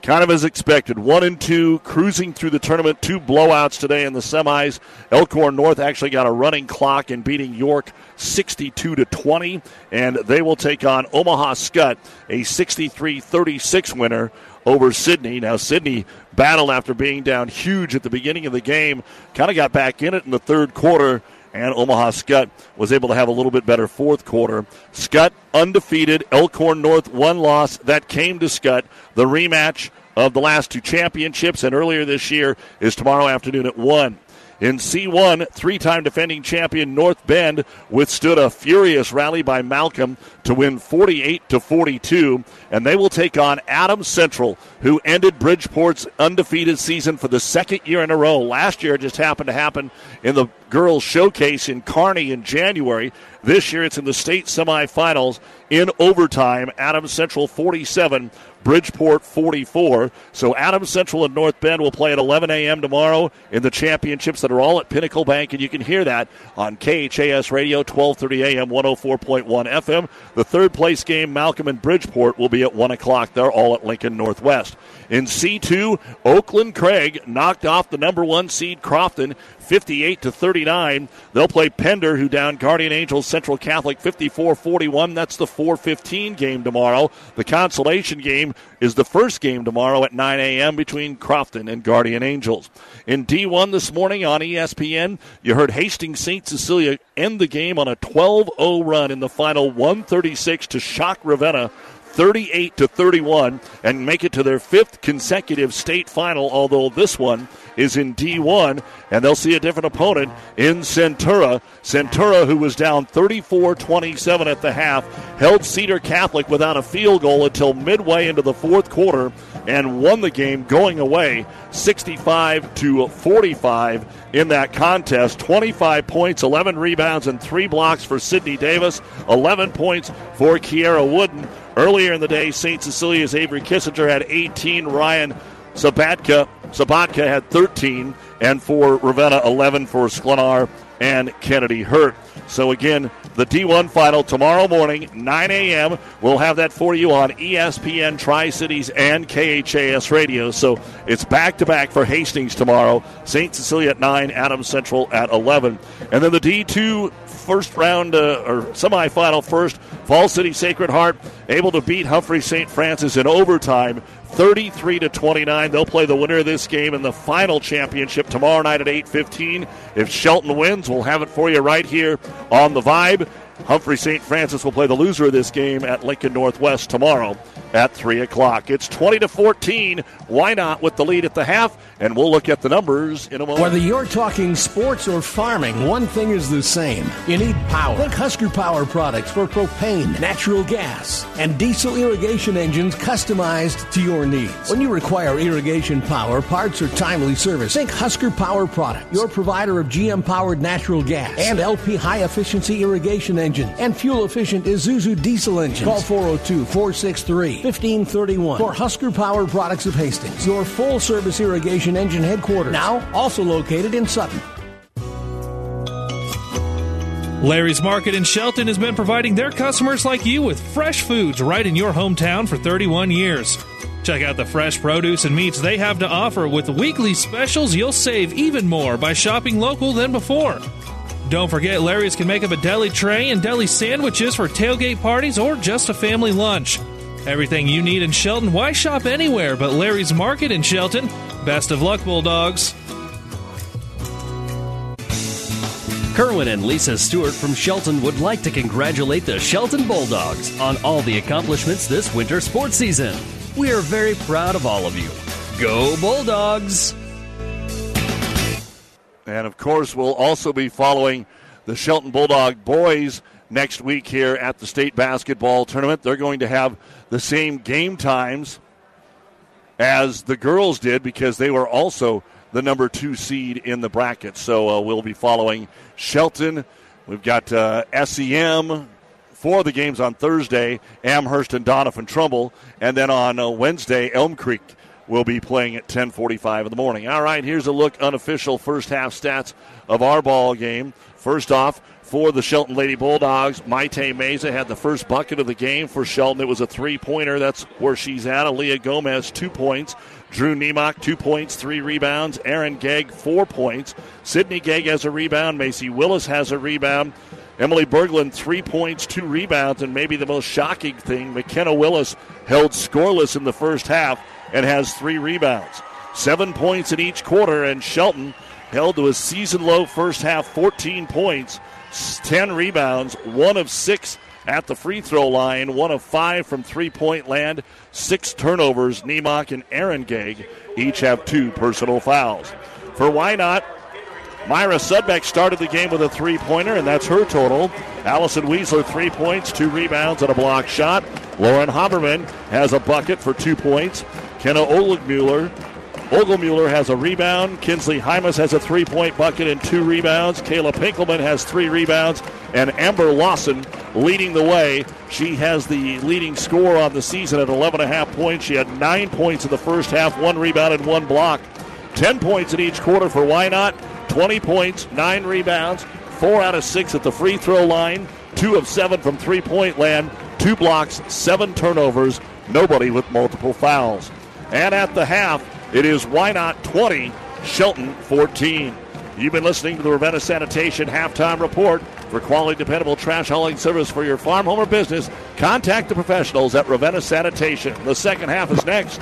kind of as expected. One and two, cruising through the tournament. Two blowouts today in the semis. Elkhorn North actually got a running clock in beating York 62 to 20, and they will take on Omaha Skutt, a 63-36 winner over Sidney. Now Sidney battled after being down huge at the beginning of the game, kind of got back in it in the third quarter and Omaha Skutt was able to have a little bit better fourth quarter. Skutt undefeated, Elkhorn North one loss that came to Skutt. The rematch of the last two championships and earlier this year is tomorrow afternoon at 1. In C1, three time defending champion North Bend withstood a furious rally by Malcolm to win 48 to 42, and they will take on Adams Central, who ended Bridgeport's undefeated season for the second year in a row. Last year, it just happened to happen in the girls' showcase in Kearney in January. This year, it's in the state semifinals in overtime. Adams Central 47, Bridgeport 44. So Adams Central and North Bend will play at 11 a.m. tomorrow in the championships that are all at Pinnacle Bank, and you can hear that on KHAS Radio, 1230 a.m., 104.1 FM. The third place game, Malcolm and Bridgeport, will be at 1 o'clock. They're all at Lincoln Northwest. In C2, Oakland Craig knocked off the number one seed Crofton 58 to 39. They'll play Pender, who down Guardian Angels Central Catholic 54 41. That's the 415 game tomorrow. The consolation game is the first game tomorrow at 9 a.m. between Crofton and Guardian Angels. In D1 this morning on ESPN, you heard Hastings St. Cecilia end the game on a 12 0 run in the final 136 to shock Ravenna 38 to 31 and make it to their fifth consecutive state final, although this one is in D1, and they'll see a different opponent in Centura. Centura, who was down 34 27 at the half, held Cedar Catholic without a field goal until midway into the fourth quarter and won the game going away 65 to 45 in that contest. 25 points, 11 rebounds, and three blocks for Sydney Davis, 11 points for Kiera Wooden. Earlier in the day, St. Cecilia's Avery Kissinger had 18. Ryan Sabatka, Sabatka had 13. And for Ravenna, 11 for Sklenar and Kennedy Hurt. So again, the D1 final tomorrow morning, 9 a.m. We'll have that for you on ESPN Tri Cities and KHAS Radio. So it's back to back for Hastings tomorrow. St. Cecilia at 9, Adams Central at 11. And then the D2 first round uh, or semifinal first, Falls City Sacred Heart able to beat Humphrey St. Francis in overtime 33 to 29. They'll play the winner of this game in the final championship tomorrow night at 8:15. If Shelton wins, we'll have it for you right here on the Vibe. Humphrey St. Francis will play the loser of this game at Lincoln Northwest tomorrow at 3 o'clock. It's 20 to 14. Wynot with the lead at the half, and we'll look at the numbers in a moment. Whether you're talking sports or farming, one thing is the same. You need power. Think Husker Power products for propane, natural gas, and diesel irrigation engines customized to your needs. When you require irrigation power, parts, or timely service, think Husker Power products, your provider of GM powered natural gas and LP high efficiency irrigation engine and fuel efficient Isuzu diesel engines. Call 402 463 1531 for Husker Power Products of Hastings, your full service irrigation engine headquarters. Now also located in Sutton. Larry's Market in Shelton has been providing their customers like you with fresh foods right in your hometown for 31 years. Check out the fresh produce and meats they have to offer with weekly specials. You'll save even more by shopping local than before. Don't forget, Larry's can make up a deli tray and deli sandwiches for tailgate parties or just a family lunch. Everything you need in Shelton, why shop anywhere but Larry's Market in Shelton? Best of luck, Bulldogs. Kerwin and Lisa Stewart from Shelton would like to congratulate the Shelton Bulldogs on all the accomplishments this winter sports season. We are very proud of all of you. Go Bulldogs! And of course, we'll also be following the Shelton Bulldog boys next week here at the state basketball tournament. They're going to have the same game times as the girls did because they were also the number two seed in the bracket. So uh, we'll be following Shelton. We've got uh, SEM for the games on Thursday, Amherst and Doniphan Trumbull, and then on uh, Wednesday, Elm Creek will be playing at 10:45 in the morning. All right, here's a look unofficial first half stats of our ball game. First off, for the Shelton Lady Bulldogs, Maite Meza had the first bucket of the game for Shelton. It was a three-pointer. That's where she's at. Aaliyah Gomez two points. Drew Nemok, two points, three rebounds. Aaron Gegg, four points. Sydney Gegg has a rebound. Macy Willis has a rebound. Emily Berglund, three points, two rebounds, and maybe the most shocking thing, McKenna Willis held scoreless in the first half and has three rebounds. Seven points in each quarter, and Shelton held to a season low first half, 14 points, 10 rebounds, one of six at the free throw line, one of five from three point land, six turnovers. Nemok and Aaron Gegg each have two personal fouls. For Wynot? Myra Sudbeck started the game with a three pointer, and that's her total. Allison Weisler, three points, two rebounds, and a block shot. Lauren Haberman has a bucket for two points. Kenna Oligmuller Ogelmuller has a rebound. Kinsley Hymas has a three point bucket and two rebounds. Kayla Pinkelman has three rebounds. And Amber Lawson leading the way. She has the leading score on the season at 11.5 points. She had nine points in the first half, one rebound, and one block. 10 points in each quarter for Wynot. 20 points, nine rebounds, four out of six at the free throw line, two of seven from three point land, two blocks, seven turnovers, nobody with multiple fouls. And at the half, it is Wynot 20, Shelton 14. You've been listening to the Ravenna Sanitation Halftime Report. For quality, dependable trash hauling service for your farm, home, or business, contact the professionals at Ravenna Sanitation. The second half is next.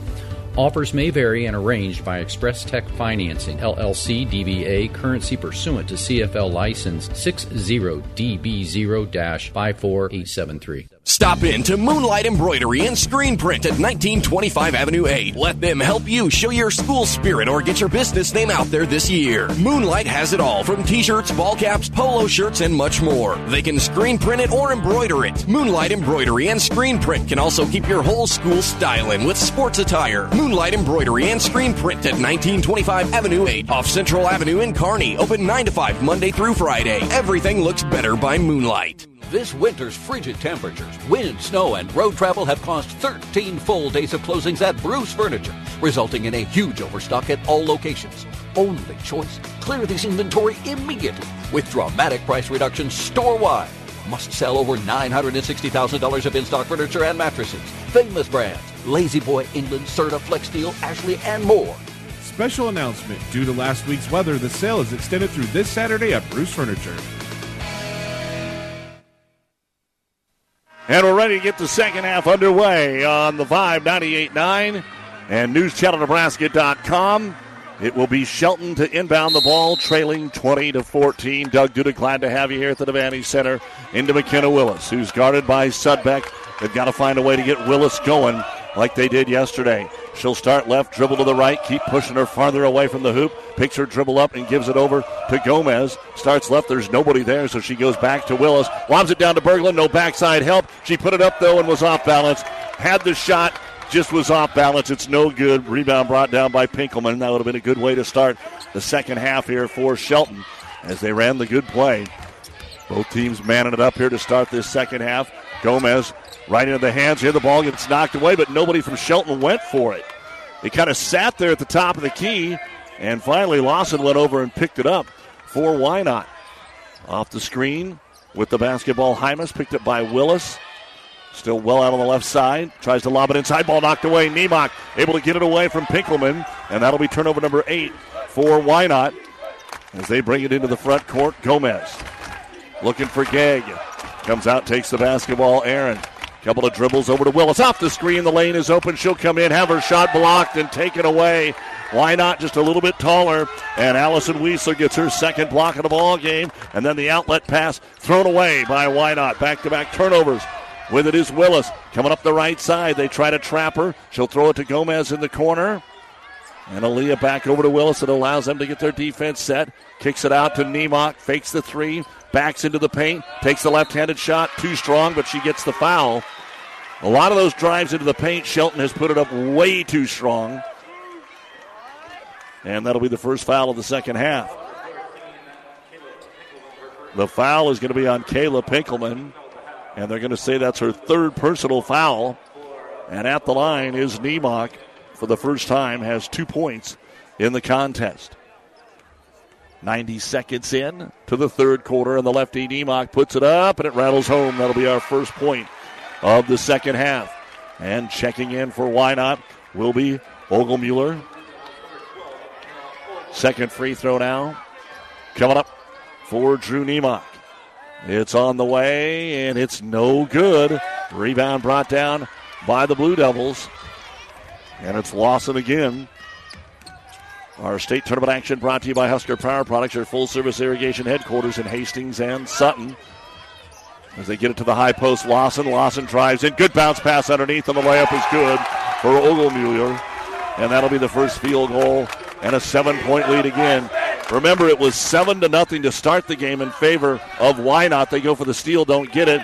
Offers may vary and arranged by Express Tech Financing, LLC DBA, currency pursuant to CFL license 60DB0 54873. Stop in to Moonlight Embroidery and Screen Print at 1925 Avenue 8. Let them help you show your school spirit or get your business name out there this year. Moonlight has it all from t shirts, ball caps, polo shirts, and much more. They can screen print it or embroider it. Moonlight Embroidery and Screen Print can also keep your whole school styling with sports attire. Moonlight Embroidery and Screen Print at 1925 Avenue 8 off Central Avenue in Kearney. Open 9 to 5 Monday through Friday. Everything looks better by moonlight. This winter's frigid temperatures, wind, snow, and road travel have caused 13 full days of closings at Bruce Furniture, resulting in a huge overstock at all locations. Only choice clear this inventory immediately with dramatic price reductions store wide. Must sell over $960,000 of in stock furniture and mattresses. Famous brands La-Z-Boy, England, Serta, Flex Steel, Ashley, and more. Special announcement due to last week's weather, the sale is extended through this Saturday at Bruce Furniture. And we're ready to get the second half underway on the 598.9 and NewsChannelNebraska.com. It will be Shelton to inbound the ball, trailing 20 to 14. Doug Duda, glad to have you here at the Devaney Center. Into McKenna Willis, who's guarded by Sudbeck. They've got to find a way to get Willis going like they did yesterday. She'll start left, dribble to the right, keep pushing her farther away from the hoop, picks her dribble up and gives it over to Gomez. Starts left, there's nobody there, so she goes back to Willis. Lobs it down to Berglund, no backside help. She put it up though and was off balance. Had the shot, just was off balance. It's no good. Rebound brought down by Pinkelman. That would have been a good way to start the second half here for Shelton as they ran the good play. Both teams manning it up here to start this second half. Gomez right into the hands here. The ball gets knocked away, but nobody from Shelton went for it. It kind of sat there at the top of the key, and finally Lawson went over and picked it up for Wynot. Off the screen with the basketball, Hymas picked up by Willis. Still well out on the left side. Tries to lob it inside. Ball knocked away. Nemok able to get it away from Pinkelman. And that'll be turnover number eight for Wynot as they bring it into the front court. Gomez looking for Gegg. Comes out, takes the basketball. Aaron. Couple of dribbles over to Willis. Off the screen. The lane is open. She'll come in, have her shot blocked, and taken away. Wynot just a little bit taller? And Allison Weisler gets her second block of the ball game. And then the outlet pass thrown away by Wynot. Back to back turnovers. With it is Willis coming up the right side. They try to trap her. She'll throw it to Gomez in the corner. And Aaliyah back over to Willis. It allows them to get their defense set. Kicks it out to Nemok. Fakes the three. Backs into the paint. Takes the left handed shot. Too strong, but she gets the foul. A lot of those drives into the paint, Shelton has put it up way too strong. And that'll be the first foul of the second half. The foul is going to be on Kayla Pinkelman. And they're going to say that's her third personal foul. And at the line is Nemok for the first time, has two points in the contest. 90 seconds in to the third quarter, and the lefty Nemok puts it up, and it rattles home. That'll be our first point of the second half. And checking in for Wynot will be Ogelmuller. Second free throw now. Coming up for Drew Nemok. It's on the way, and it's no good. Rebound brought down by the Blue Devils. And it's Lawson again. Our state tournament action brought to you by Husker Power Products, your full service irrigation headquarters in Hastings and Sutton. As they get it to the high post, Lawson. Lawson drives in. Good bounce pass underneath, and the layup is good for Ogelmuller. And that'll be the first field goal and a seven point lead again. Remember, it was seven to nothing to start the game in favor of Wynot. They go for the steal, don't get it.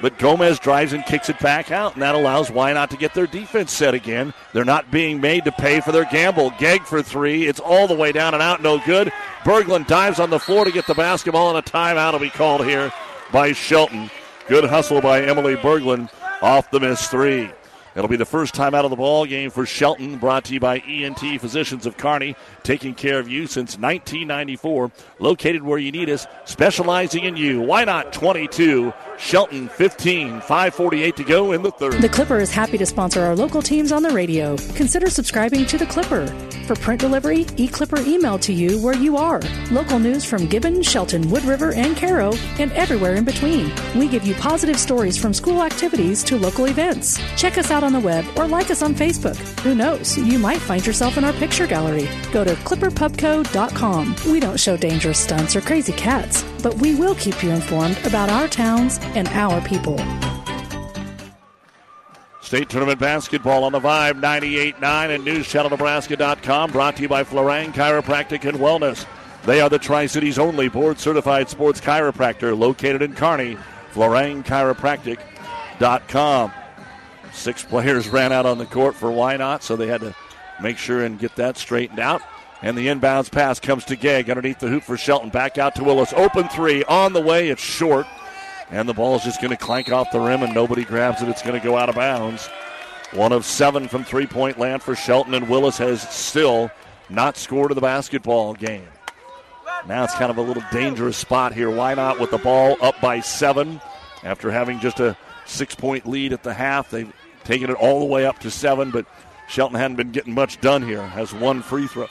But Gomez drives and kicks it back out, and that allows Wynot to get their defense set again. They're not being made to pay for their gamble. Gegg for three. It's all the way down and out, no good. Berglund dives on the floor to get the basketball, and a timeout will be called here by Shelton. Good hustle by Emily Berglund off the miss three. It'll be the first time out of the ball game for Shelton, brought to you by ENT Physicians of Kearney, taking care of you since 1994. Located where you need us, specializing in you. Wynot 22? Shelton 15, 548 to go in the third. The Clipper is happy to sponsor our local teams on the radio. Consider subscribing to The Clipper. For print delivery, eClipper email to you where you are. Local news from Gibbon, Shelton, Wood River, and Cairo, and everywhere in between. We give you positive stories from school activities to local events. Check us out on the web or like us on Facebook. Who knows? You might find yourself in our picture gallery. Go to clipperpubco.com. We don't show dangerous stunts or crazy cats, but we will keep you informed about our towns and our people. State Tournament Basketball on the Vibe 98.9 and NewsChannelNebraska.com brought to you by Florang Chiropractic and Wellness. They are the Tri Cities only board certified sports chiropractor located in Kearney. FlorangChiropractic.com. Six players ran out on the court for Wynot, so they had to make sure and get that straightened out. And the inbounds pass comes to Gegg underneath the hoop for Shelton. Back out to Willis. Open three on the way. It's short. And the ball is just going to clank off the rim, and nobody grabs it. It's going to go out of bounds. One of seven from three point land for Shelton, and Willis has still not scored in the basketball game. Now it's kind of a little dangerous spot here. Wynot with the ball up by seven after having just a six point lead at the half? They've taken it all the way up to seven, but Shelton hadn't been getting much done here. Has one free throw.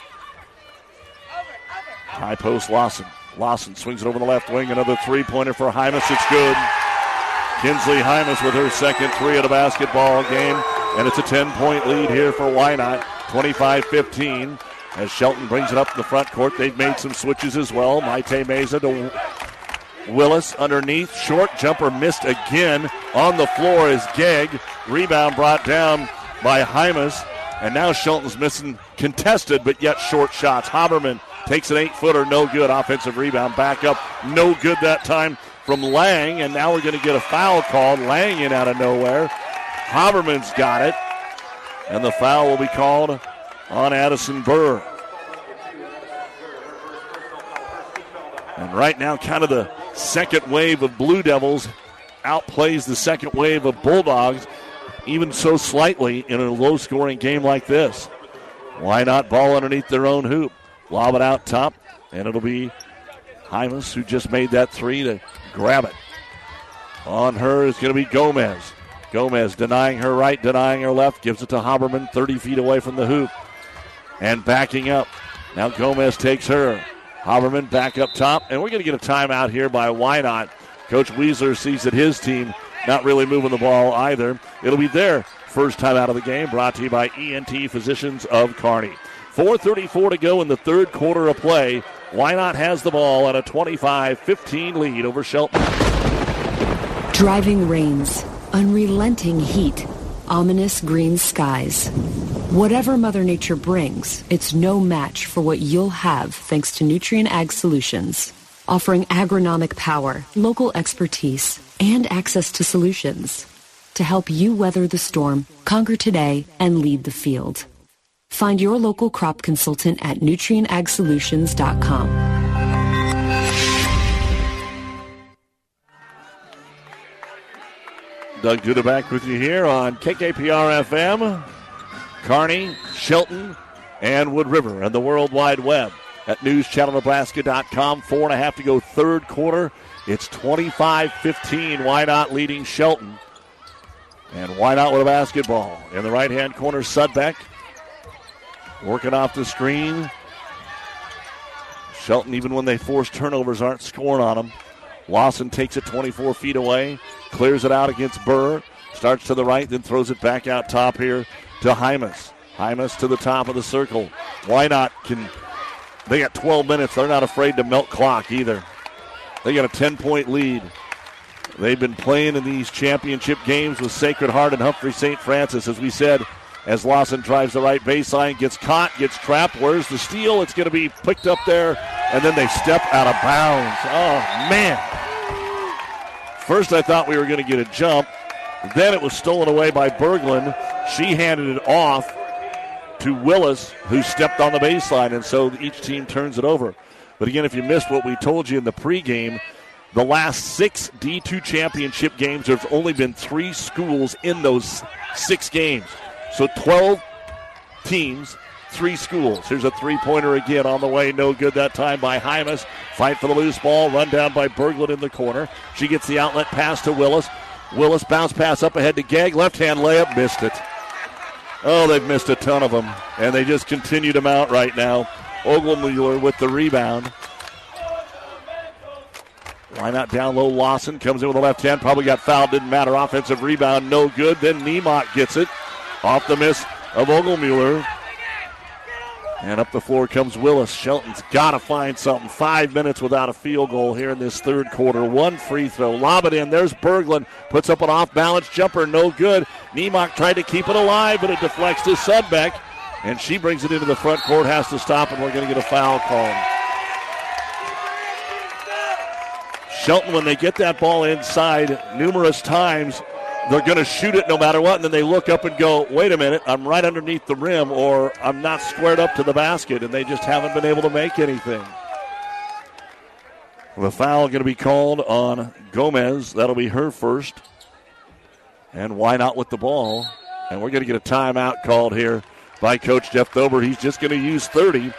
High post Lawson. Lawson swings it over the left wing. Another three pointer for Hymas. It's good. Kinsley Hymas with her second three of the basketball game. And it's a 10 point lead here for Wynot. 25 15. As Shelton brings it up in the front court, they've made some switches as well. Maite Meza to Willis underneath. Short jumper missed again. On the floor is Gegg. Rebound brought down by Hymas. And now Shelton's missing contested, but yet short shots. Haberman takes an eight footer, no good. Offensive rebound back up, no good that time from Lang. And now we're going to get a foul called. Lang in out of nowhere. Haberman's got it. And the foul will be called on Addison Burr. And right now, kind of the second wave of Blue Devils outplays the second wave of Bulldogs, even so slightly in a low scoring game like this. Wynot ball underneath their own hoop? Lob it out top, and it'll be Hymas who just made that three to grab it. On her is going to be Gomez. Gomez denying her right, denying her left, gives it to Haberman 30 feet away from the hoop. And backing up. Now Gomez takes her. Haberman back up top, and we're going to get a timeout here by Wynot? Coach Weisler sees that his team not really moving the ball either. It'll be their first time out of the game, brought to you by ENT Physicians of Kearney. 4.34 to go in the third quarter of play. Wynot has the ball at a 25 15 lead over Shelton. Driving rains, unrelenting heat, ominous green skies. Whatever Mother Nature brings, it's no match for what you'll have thanks to Nutrien Ag Solutions, offering agronomic power, local expertise, and access to solutions to help you weather the storm, conquer today, and lead the field. Find your local crop consultant at nutrienagsolutions.com. Doug Duda back with you here on KKPR FM, Kearney, Shelton, and Wood River, and the World Wide Web at newschannelnebraska.com. Four and a half to go, third quarter. It's 25 15. Wynot leading Shelton? And Wynot with a basketball? In the right hand corner, Sudbeck working off the screen. Shelton, even when they force turnovers, aren't scoring on them. Lawson takes it 24 feet away, clears it out against Burr, starts to the right, then throws it back out top here to Hymas. Hymas to the top of the circle. Wynot? Can they got 12 minutes? They're not afraid to melt clock either. They got a 10 point lead. They've been playing in these championship games with Sacred Heart and Humphrey St. Francis, as we said. As Lawson drives the right baseline, gets caught, gets trapped. Where's the steal? It's going to be picked up there, and then they step out of bounds. Oh, man. First, I thought we were going to get a jump. Then it was stolen away by Berglund. She handed it off to Willis, who stepped on the baseline, and so each team turns it over. But again, if you missed what we told you in the pregame, the last six D2 championship games, there's only been three schools in those six games. So 12 teams, three schools. Here's a three pointer again on the way. No good that time by Hymas. Fight for the loose ball. Run down by Berglund in the corner. She gets the outlet pass to Willis. Willis bounce pass up ahead to Gegg. Left hand layup. Missed it. Oh, they've missed a ton of them. And they just continue to mount right now. Oglemuller with the rebound. Wynot down low? Lawson comes in with the left hand. Probably got fouled. Didn't matter. Offensive rebound, no good. Then Nemot gets it off the miss of Oglemuller. And up the floor comes Willis. Shelton's got to find something. Five minutes without a field goal here in this third quarter. One free throw. Lob it in. There's Berglund. Puts up an off balance jumper. No good. Nemok tried to keep it alive, but it deflects to Sudbeck. And she brings it into the front court. Has to stop, and we're going to get a foul called. Shelton, when they get that ball inside numerous times, they're going to shoot it no matter what, and then they look up and go, wait a minute, I'm right underneath the rim, or I'm not squared up to the basket, and they just haven't been able to make anything. The foul going to be called on Gomez. That'll be her first. And Wynot with the ball? And we're going to get a timeout called here by Coach Jeff Thober. He's just going to use 30.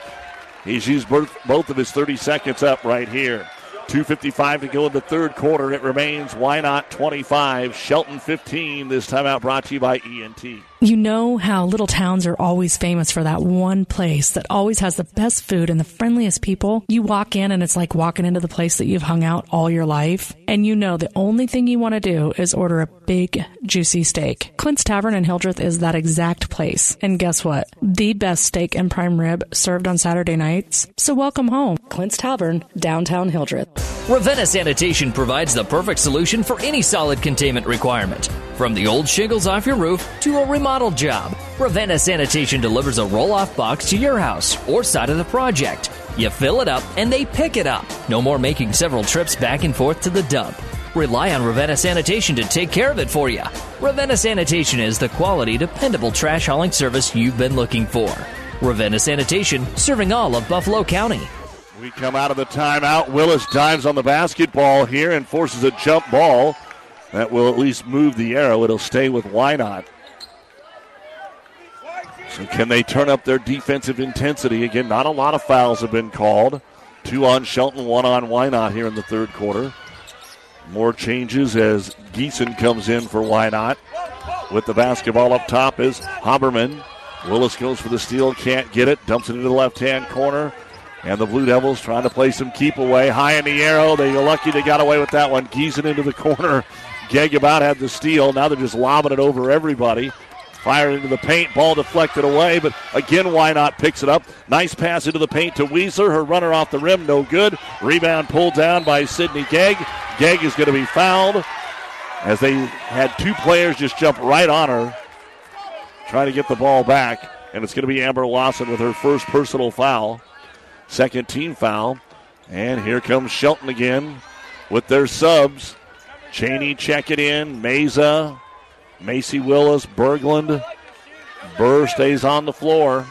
He's used both of his 30 seconds up right here. 2.55 to go in the third quarter. It remains Wynot 25, Shelton 15. This timeout brought to you by ENT. You know how little towns are always famous for that one place that always has the best food and the friendliest people. You walk in and it's like walking into the place that you've hung out all your life. And you know the only thing you want to do is order a big, juicy steak. Clint's Tavern in Hildreth is that exact place. And guess what? The best steak and prime rib served on Saturday nights. So welcome home. Clint's Tavern, downtown Hildreth. Ravenna Sanitation provides the perfect solution for any solid containment requirement. From the old shingles off your roof to a remodel job, Ravenna Sanitation delivers a roll off box to your house or side of the project. You fill it up and they pick it up. No more making several trips back and forth to the dump. Rely on Ravenna Sanitation to take care of it for you. Ravenna Sanitation is the quality, dependable trash hauling service you've been looking for. Ravenna Sanitation, serving all of Buffalo County. We come out of the timeout. Willis dives on the basketball here and forces a jump ball. That will at least move the arrow. It'll stay with Wynot. So can they turn up their defensive intensity? Again, not a lot of fouls have been called. Two on Shelton, one on Wynot here in the third quarter. More changes as Geeson comes in for Wynot. With the basketball up top is Haberman. Willis goes for the steal, can't get it, dumps it into the left hand corner. And the Blue Devils trying to play some keep away. High in the arrow. They are lucky they got away with that one. Geeson into the corner. Gegg about had the steal. Now they're just lobbing it over everybody. Fire into the paint. Ball deflected away, but again, Wynot picks it up? Nice pass into the paint to Weisler. Her runner off the rim, no good. Rebound pulled down by Sydney Gegg. Gegg is going to be fouled as they had two players just jump right on her, trying to get the ball back. And it's going to be Amber Lawson with her first personal foul, second team foul. And here comes Shelton again with their subs. Cheney check it in. Meza, Macy Willis, Berglund. Burr stays on the floor.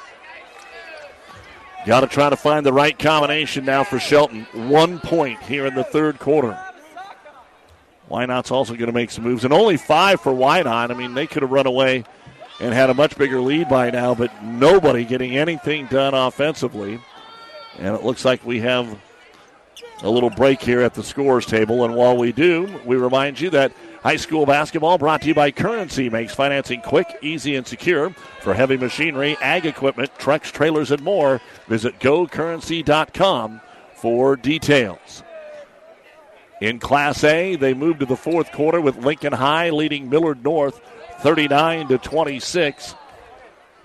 Got to try to find the right combination now for Shelton. One point here in the third quarter. Wynot's also going to make some moves, and only five for Wynot. I mean, they could have run away and had a much bigger lead by now, but nobody getting anything done offensively. And it looks like we have a little break here at the scores table. And while we do, we remind you that high school basketball brought to you by Currency makes financing quick, easy, and secure for heavy machinery, ag equipment, trucks, trailers, and more. Visit gocurrency.com for details. In Class A, they move to the fourth quarter with Lincoln High leading Millard North 39 to 26.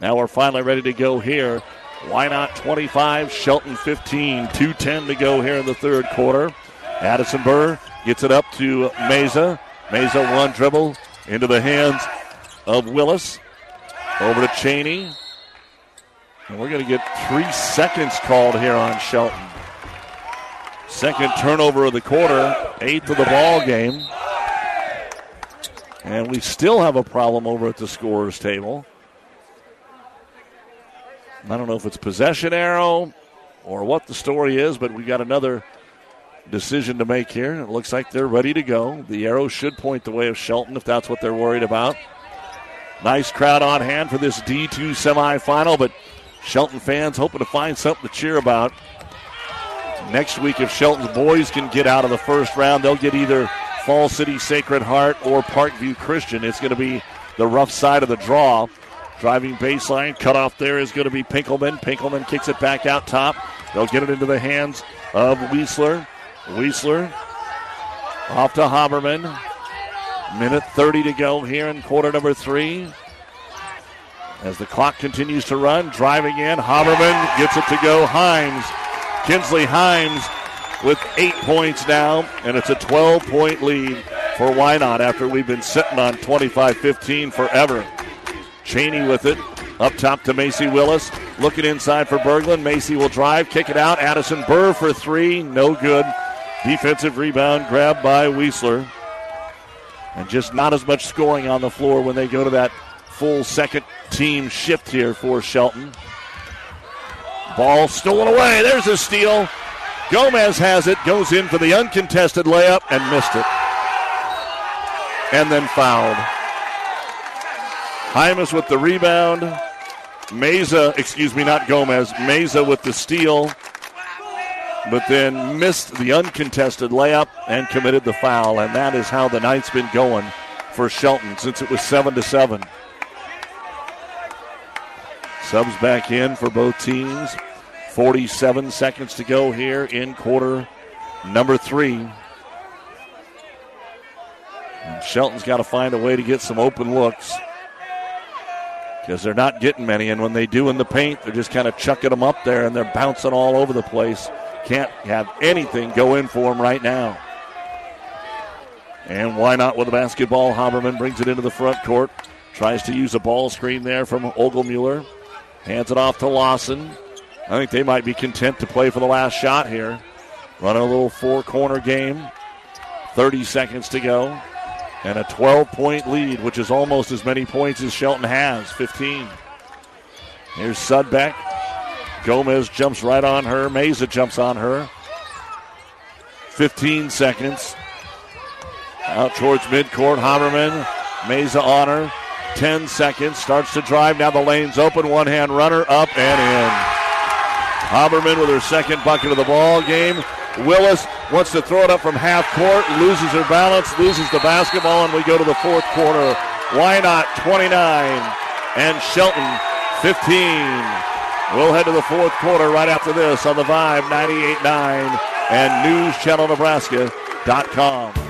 Now we're finally ready to go here Wynot 25? Shelton 15. 2.10 to go here in the third quarter. Addison Burr gets it up to Meza. Meza one dribble into the hands of Willis. Over to Cheney. And we're going to get three seconds called here on Shelton. Second turnover of the quarter, eighth of the ball game. And we still have a problem over at the scorer's table. I don't know if it's possession arrow or what the story is, but we got another decision to make here. It looks like they're ready to go. The arrow should point the way of Shelton if that's what they're worried about. Nice crowd on hand for this D2 semifinal, but Shelton fans hoping to find something to cheer about. Next week, if Shelton's boys can get out of the first round, they'll get either Falls City Sacred Heart or Parkview Christian. It's going to be the rough side of the draw. Driving baseline, cut off there is going to be Pinkelman. Pinkelman kicks it back out top. They'll get it into the hands of Weisler. Weisler off to Haberman. Minute 30 to go here in quarter number three. As the clock continues to run, driving in, Haberman gets it to go. Himes, Kinsley Himes with eight points now, and it's a 12 point lead for Wynot after we've been sitting on 25 15 forever. Cheney with it. Up top to Macy Willis. Looking inside for Berglund. Macy will drive, kick it out. Addison Burr for three. No good. Defensive rebound grabbed by Weisler. And just not as much scoring on the floor when they go to that full second team shift here for Shelton. Ball stolen away. There's a steal. Gomez has it, goes in for the uncontested layup and missed it. And then fouled. Hymas with the rebound. Meza, excuse me, not Gomez. Meza with the steal, but then missed the uncontested layup and committed the foul. And that is how the night's been going for Shelton since it was seven to seven. Subs back in for both teams. 47 seconds to go here in quarter number three. And Shelton's got to find a way to get some open looks because they're not getting many. And when they do in the paint, they're just kind of chucking them up there and they're bouncing all over the place. Can't have anything go in for them right now. And Wynot with the basketball? Haberman brings it into the front court. Tries to use a ball screen there from Ogelmuller. Hands it off to Lawson. I think they might be content to play for the last shot here. Running a little four corner game. 30 seconds to go. And a 12 point lead, which is almost as many points as Shelton has 15. Here's Sudbeck. Gomez jumps right on her. Meza jumps on her. 15 seconds. Out towards midcourt. Haberman. Meza on her. 10 seconds. Starts to drive. Now the lane's open. One hand runner up and in. Haberman with her second bucket of the ball game. Willis wants to throw it up from half court, loses her balance, loses the basketball, and we go to the fourth quarter. Wynot 29 and Shelton 15. We'll head to the fourth quarter right after this on the Vibe 98.9 and NewsChannelNebraska.com.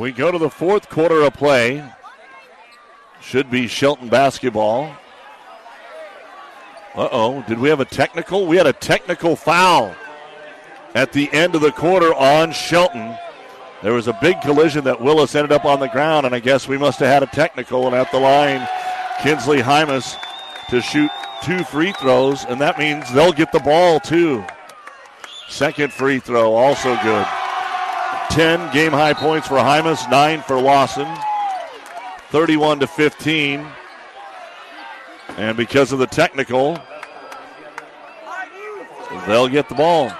We go to the fourth quarter of play. Should be Shelton basketball. Uh oh. Did we have a technical? We had a technical foul at the end of the quarter on Shelton. There was a big collision that Willis ended up on the ground, and I guess we must have had a technical. And at the line, Kinsley Hymas to shoot two free throws, and that means they'll get the ball too. Second free throw, also good. 10 game high points for Hymas, 9 for Lawson. 31 to 15. And because of the technical, they'll get the ball.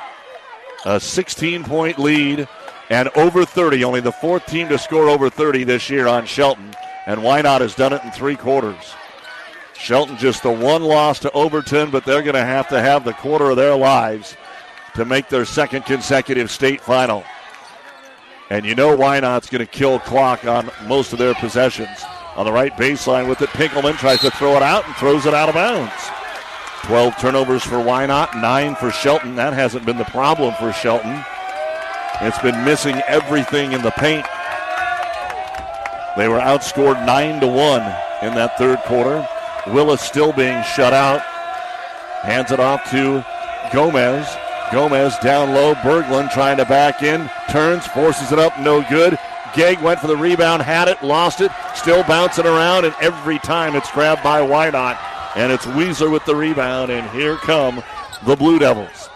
A 16 point lead and over 30. Only the fourth team to score over 30 this year on Shelton. And Wynot has done it in three quarters. Shelton just the one loss to Overton, but they're going to have to have the quarter of their lives to make their second consecutive state final. And you know why Wynot's going to kill clock on most of their possessions. On the right baseline with it, Pinkelman tries to throw it out and throws it out of bounds. 12 turnovers for Wynot, 9 for Shelton. That hasn't been the problem for Shelton. It's been missing everything in the paint. They were outscored 9 to 1 in that third quarter. Willis still being shut out. Hands it off to Gomez. Gomez down low. Berglund trying to back in. Turns, forces it up, no good. Gegg went for the rebound, had it, lost it, still bouncing around, and every time it's grabbed by Wynot. And it's Weisler with the rebound, and here come the Blue Devils.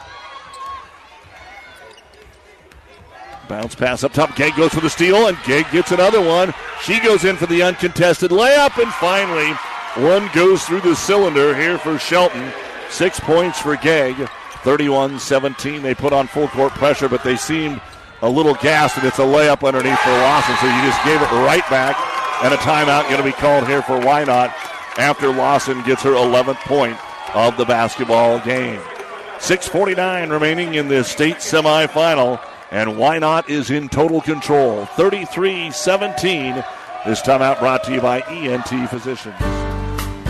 Bounce pass up top. Gegg goes for the steal, and Gegg gets another one. She goes in for the uncontested layup, and finally, one goes through the cylinder here for Shelton. Six points for Gegg. 31 17. They put on full court pressure, but they seemed a little gassed, and it's a layup underneath for Lawson. So you just gave it right back, and a timeout going to be called here for Wynot after Lawson gets her 11th point of the basketball game. 6.49 remaining in this state semifinal and Wynot is in total control. 33 17. This timeout brought to you by ENT Physicians.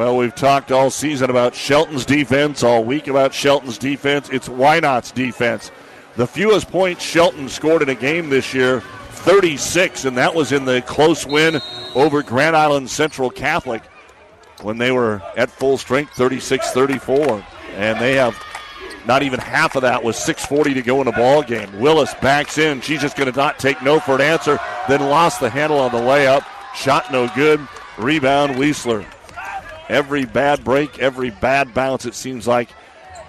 Well, we've talked all season about Shelton's defense, all week about Shelton's defense. It's Wynot's defense. The fewest points Shelton scored in a game this year, 36, and that was in the close win over Grand Island Central Catholic when they were at full strength, 36 34. And they have not even half of that with 6.40 to go in the ball game. Willis backs in. She's just going to not take no for an answer, then lost the handle on the layup. Shot no good. Rebound, Weisler. Every bad break, every bad bounce, it seems like,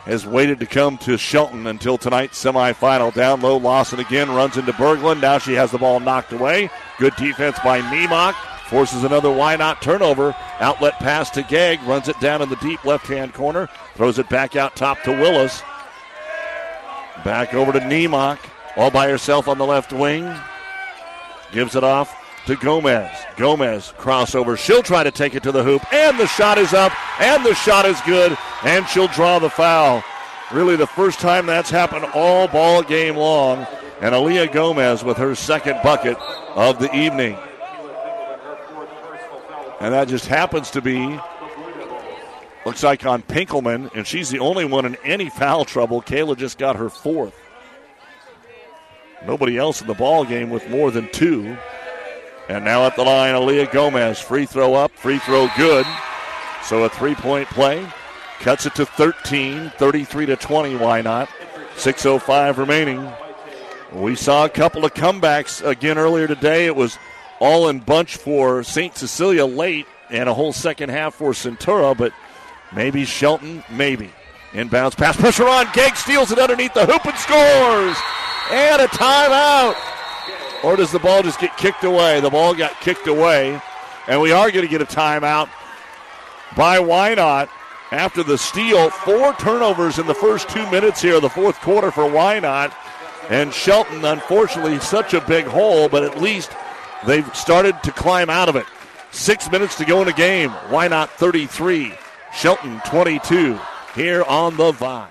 has waited to come to Shelton until tonight's semifinal. Down low, Lawson again runs into Berglund. Now she has the ball knocked away. Good defense by Nemok. Forces another Wynot turnover. Outlet pass to Gegg. Runs it down in the deep left hand corner. Throws it back out top to Willis. Back over to Nemok. All by herself on the left wing. Gives it off to Gomez. Gomez crossover. She'll try to take it to the hoop, and the shot is up, and the shot is good, and she'll draw the foul. Really, the first time that's happened all ball game long. And Aaliyah Gomez with her second bucket of the evening. And that just happens to be, looks like on Pinkelman, and she's the only one in any foul trouble. Kayla just got her fourth. Nobody else in the ball game with more than two. And now at the line, Aaliyah Gomez. Free throw up, free throw good. So a three point play. Cuts it to 13, 33 to 20. Wynot? 6.05 remaining. We saw a couple of comebacks again earlier today. It was all in bunch for St. Cecilia late and a whole second half for Centura, but maybe Shelton, maybe. Inbounds pass pressure on. Gegg steals it underneath the hoop and scores. And a timeout. Or does the ball just get kicked away? The ball got kicked away. And we are going to get a timeout by Wynot after the steal. Four turnovers in the first two minutes here the fourth quarter for Wynot. And Shelton, unfortunately, such a big hole, but at least they've started to climb out of it. Six minutes to go in the game. Wynot 33? Shelton 22 here on the Vibe.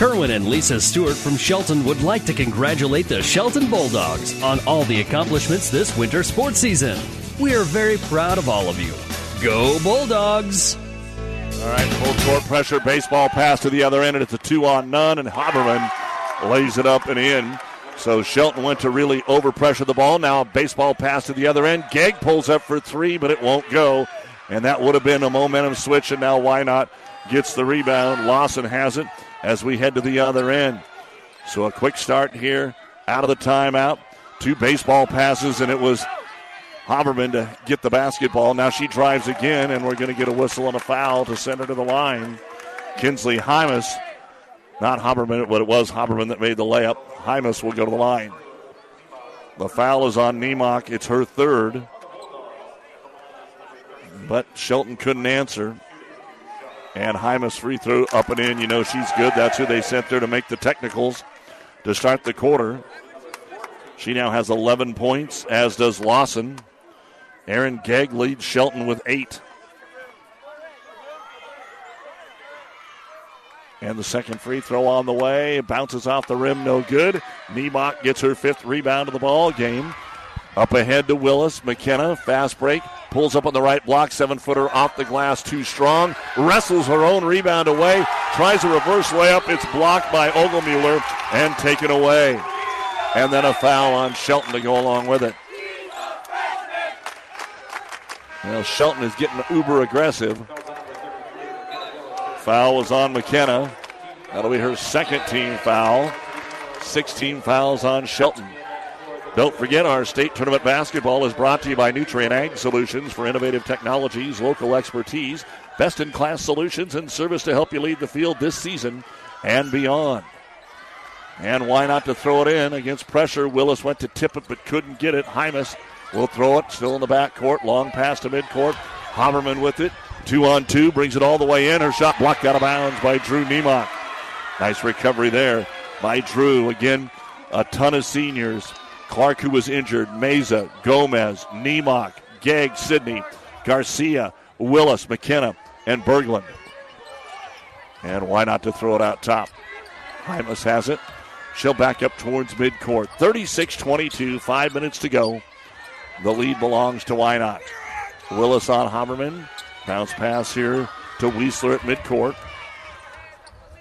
Kerwin and Lisa Stewart from Shelton would like to congratulate the Shelton Bulldogs on all the accomplishments this winter sports season. We are very proud of all of you. Go Bulldogs! All right, full court pressure, baseball pass to the other end, and it's a two on none, and Haberman lays it up and in. So Shelton went to really overpressure the ball. Now baseball pass to the other end. Gegg pulls up for three, but it won't go. And that would have been a momentum switch, and now Wynot? gets the rebound. Lawson has it as we head to the other end. So a quick start here out of the timeout. Two baseball passes, and it was Haberman to get the basketball. Now she drives again, and we're going to get a whistle and a foul to send her to the line. Kinsley Hymas, not Haberman, but it was Haberman that made the layup. Hymas will go to the line. The foul is on Nemok. It's her third. But Shelton couldn't answer. And Hymas free throw up and in. You know she's good. That's who they sent there to make the technicals to start the quarter. She now has 11 points, as does Lawson. Aaron Gegg leads Shelton with eight. And the second free throw on the way. Bounces off the rim, no good. Nemok gets her fifth rebound of the ball game. Up ahead to Willis. McKenna, fast break. Pulls up on the right block. Seven footer off the glass, too strong. Wrestles her own rebound away. Tries a reverse layup. It's blocked by Ogelmuller and taken away. And then a foul on Shelton to go along with it. Well, Shelton is getting uber aggressive. Foul was on McKenna. That'll be her second team foul. 16 fouls on Shelton. Don't forget, our state tournament basketball is brought to you by Nutrien Ag Solutions for innovative technologies, local expertise, best in class solutions, and service to help you lead the field this season and beyond. And Wynot to throw it in against pressure? Willis went to tip it but couldn't get it. Hymas will throw it, still in the back court, long pass to midcourt. Haberman with it. Two on two, brings it all the way in. Her shot blocked out of bounds by Drew Nemok. Nice recovery there by Drew. Again, a ton of seniors. Clark, who was injured, Meza, Gomez, Nemok, Gegg, Sidney, Garcia, Willis, McKenna, and Berglund. And Wynot to throw it out top? Hymas has it. She'll back up towards midcourt. 36 22, five minutes to go. The lead belongs to Wynot? Willis on Haberman. Bounce pass here to Weisler at midcourt.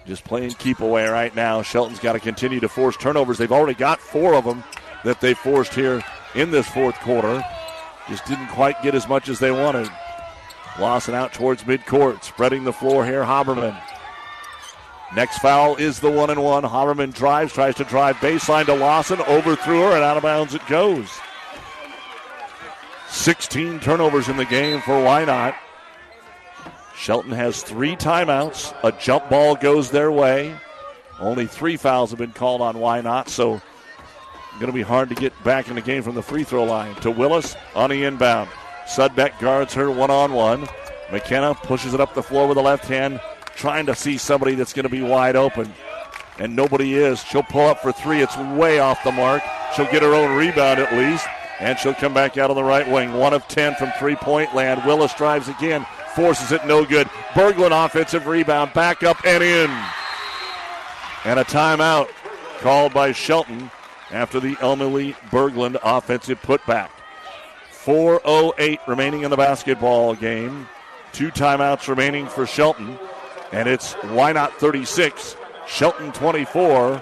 Just playing keep away right now. Shelton's got to continue to force turnovers. They've already got four of them that they forced here in this fourth quarter. Just didn't quite get as much as they wanted. Lawson out towards midcourt, spreading the floor here. Haberman. Next foul is the one and one. Haberman drives, tries to drive baseline to Lawson, overthrew her, and out of bounds it goes. 16 turnovers in the game for Wynot? Shelton has three timeouts. A jump ball goes their way. Only three fouls have been called on Wynot, so going to be hard to get back in the game from the free throw line. To Willis on the inbound. Sudbeck guards her one on one. McKenna pushes it up the floor with the left hand, trying to see somebody that's going to be wide open. And nobody is. She'll pull up for three. It's way off the mark. She'll get her own rebound at least. And she'll come back out on the right wing. One of 10 from three point land. Willis drives again, forces it no good. Berglund offensive rebound, back up and in. And a timeout called by Shelton after the Emily Berglund offensive putback. 4.08 remaining in the basketball game. Two timeouts remaining for Shelton. And it's Wynot 36, Shelton 24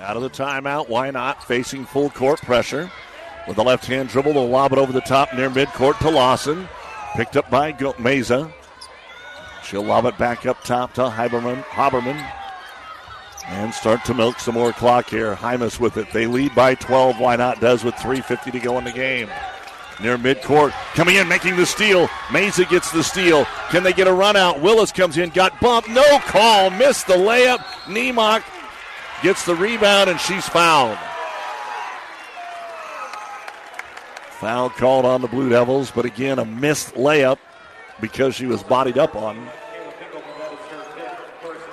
Out of the timeout, Wynot? Facing full court pressure. With the left hand dribble, they'll lob it over the top near midcourt to Lawson. Picked up by Meza. She'll lob it back up top to Haberman. Haberman. And start to milk some more clock here. Hymas with it. They lead by 12. Wynot? does with 3.50 to go in the game. Near midcourt. Coming in, making the steal. Meza gets the steal. Can they get a run out? Willis comes in, got bumped. No call. Missed the layup. Nemok gets the rebound, and she's fouled. Foul called on the Blue Devils, but again, a missed layup because she was bodied up on.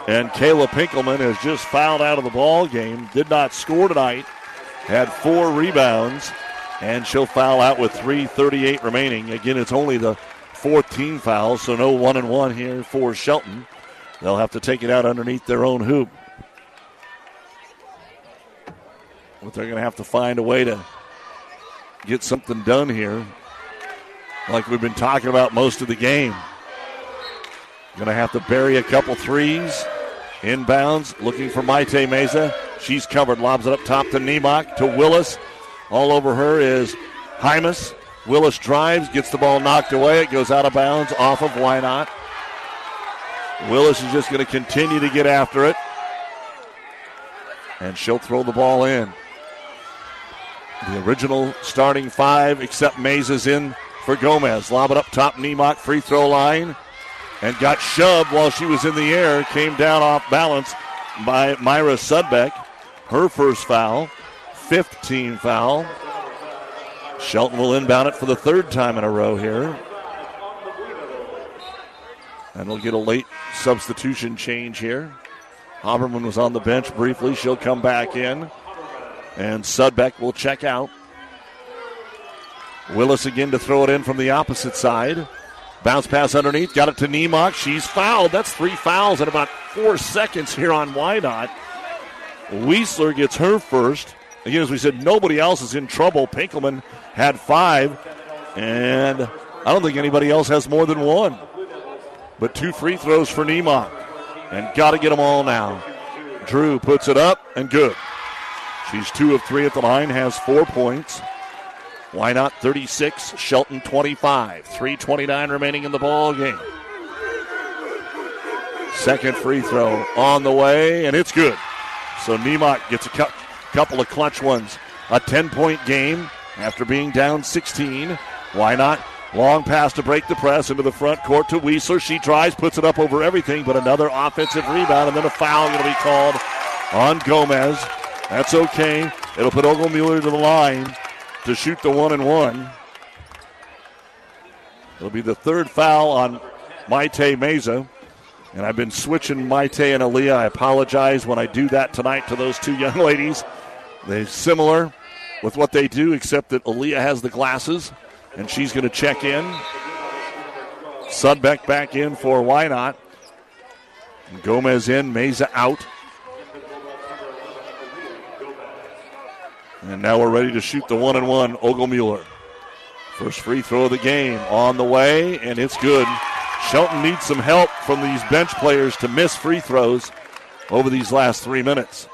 And Kayla Pinkelman has just fouled out of the ball game. Did not score tonight. Had four rebounds, and she'll foul out with 3:38 remaining. Again, it's only the fourth team foul, so no one and one here for Shelton. They'll have to take it out underneath their own hoop. But they're going to have to find a way to get something done here, like we've been talking about most of the game. Going to have to bury a couple threes. Inbounds, looking for Maite Meza. She's covered, lobs it up top to Nemok, to Willis. All over her is Hymas. Willis drives, gets the ball knocked away. It goes out of bounds off of Wynot? Willis is just going to continue to get after it. And she'll throw the ball in. The original starting five, except Mays is in for Gomez. Lob it up top, Nemok, free throw line. And got shoved while she was in the air. Came down off balance by Myra Sudbeck. Her first foul, 15 foul. Shelton will inbound it for the third time in a row here. And we'll get a late substitution change here. Haberman was on the bench briefly. She'll come back in. And Sudbeck will check out. Willis again to throw it in from the opposite side. Bounce pass underneath. Got it to Nemok. She's fouled. That's three fouls in about four seconds here on Wynot. Weisler gets her first. Again, as we said, nobody else is in trouble. Pinkelman had five. And I don't think anybody else has more than one. But two free throws for Nemok. And got to get them all now. Drew puts it up and good. She's two of three at the line, has four points. Wynot 36? Shelton 25. 3.29 remaining in the ball game. Second free throw on the way, and it's good. So Nemok gets a cu- couple of clutch ones. A 10 point game after being down 16. Wynot? Long pass to break the press into the front court to Weisler. She tries, puts it up over everything, but another offensive rebound, and then a foul going to be called on Gomez. That's okay. It'll put Oglmuller to the line to shoot the one and one. It'll be the third foul on Maite Meza. And I've been switching Maite and Aaliyah. I apologize when I do that tonight to those two young ladies. They're similar with what they do, except that Aaliyah has the glasses, and she's going to check in. Sudbeck back in for Wynot? Gomez in, Meza out. And now we're ready to shoot the one and one. Oglmuller. First free throw of the game on the way, and it's good. Shelton needs some help from these bench players to miss free throws over these last three minutes.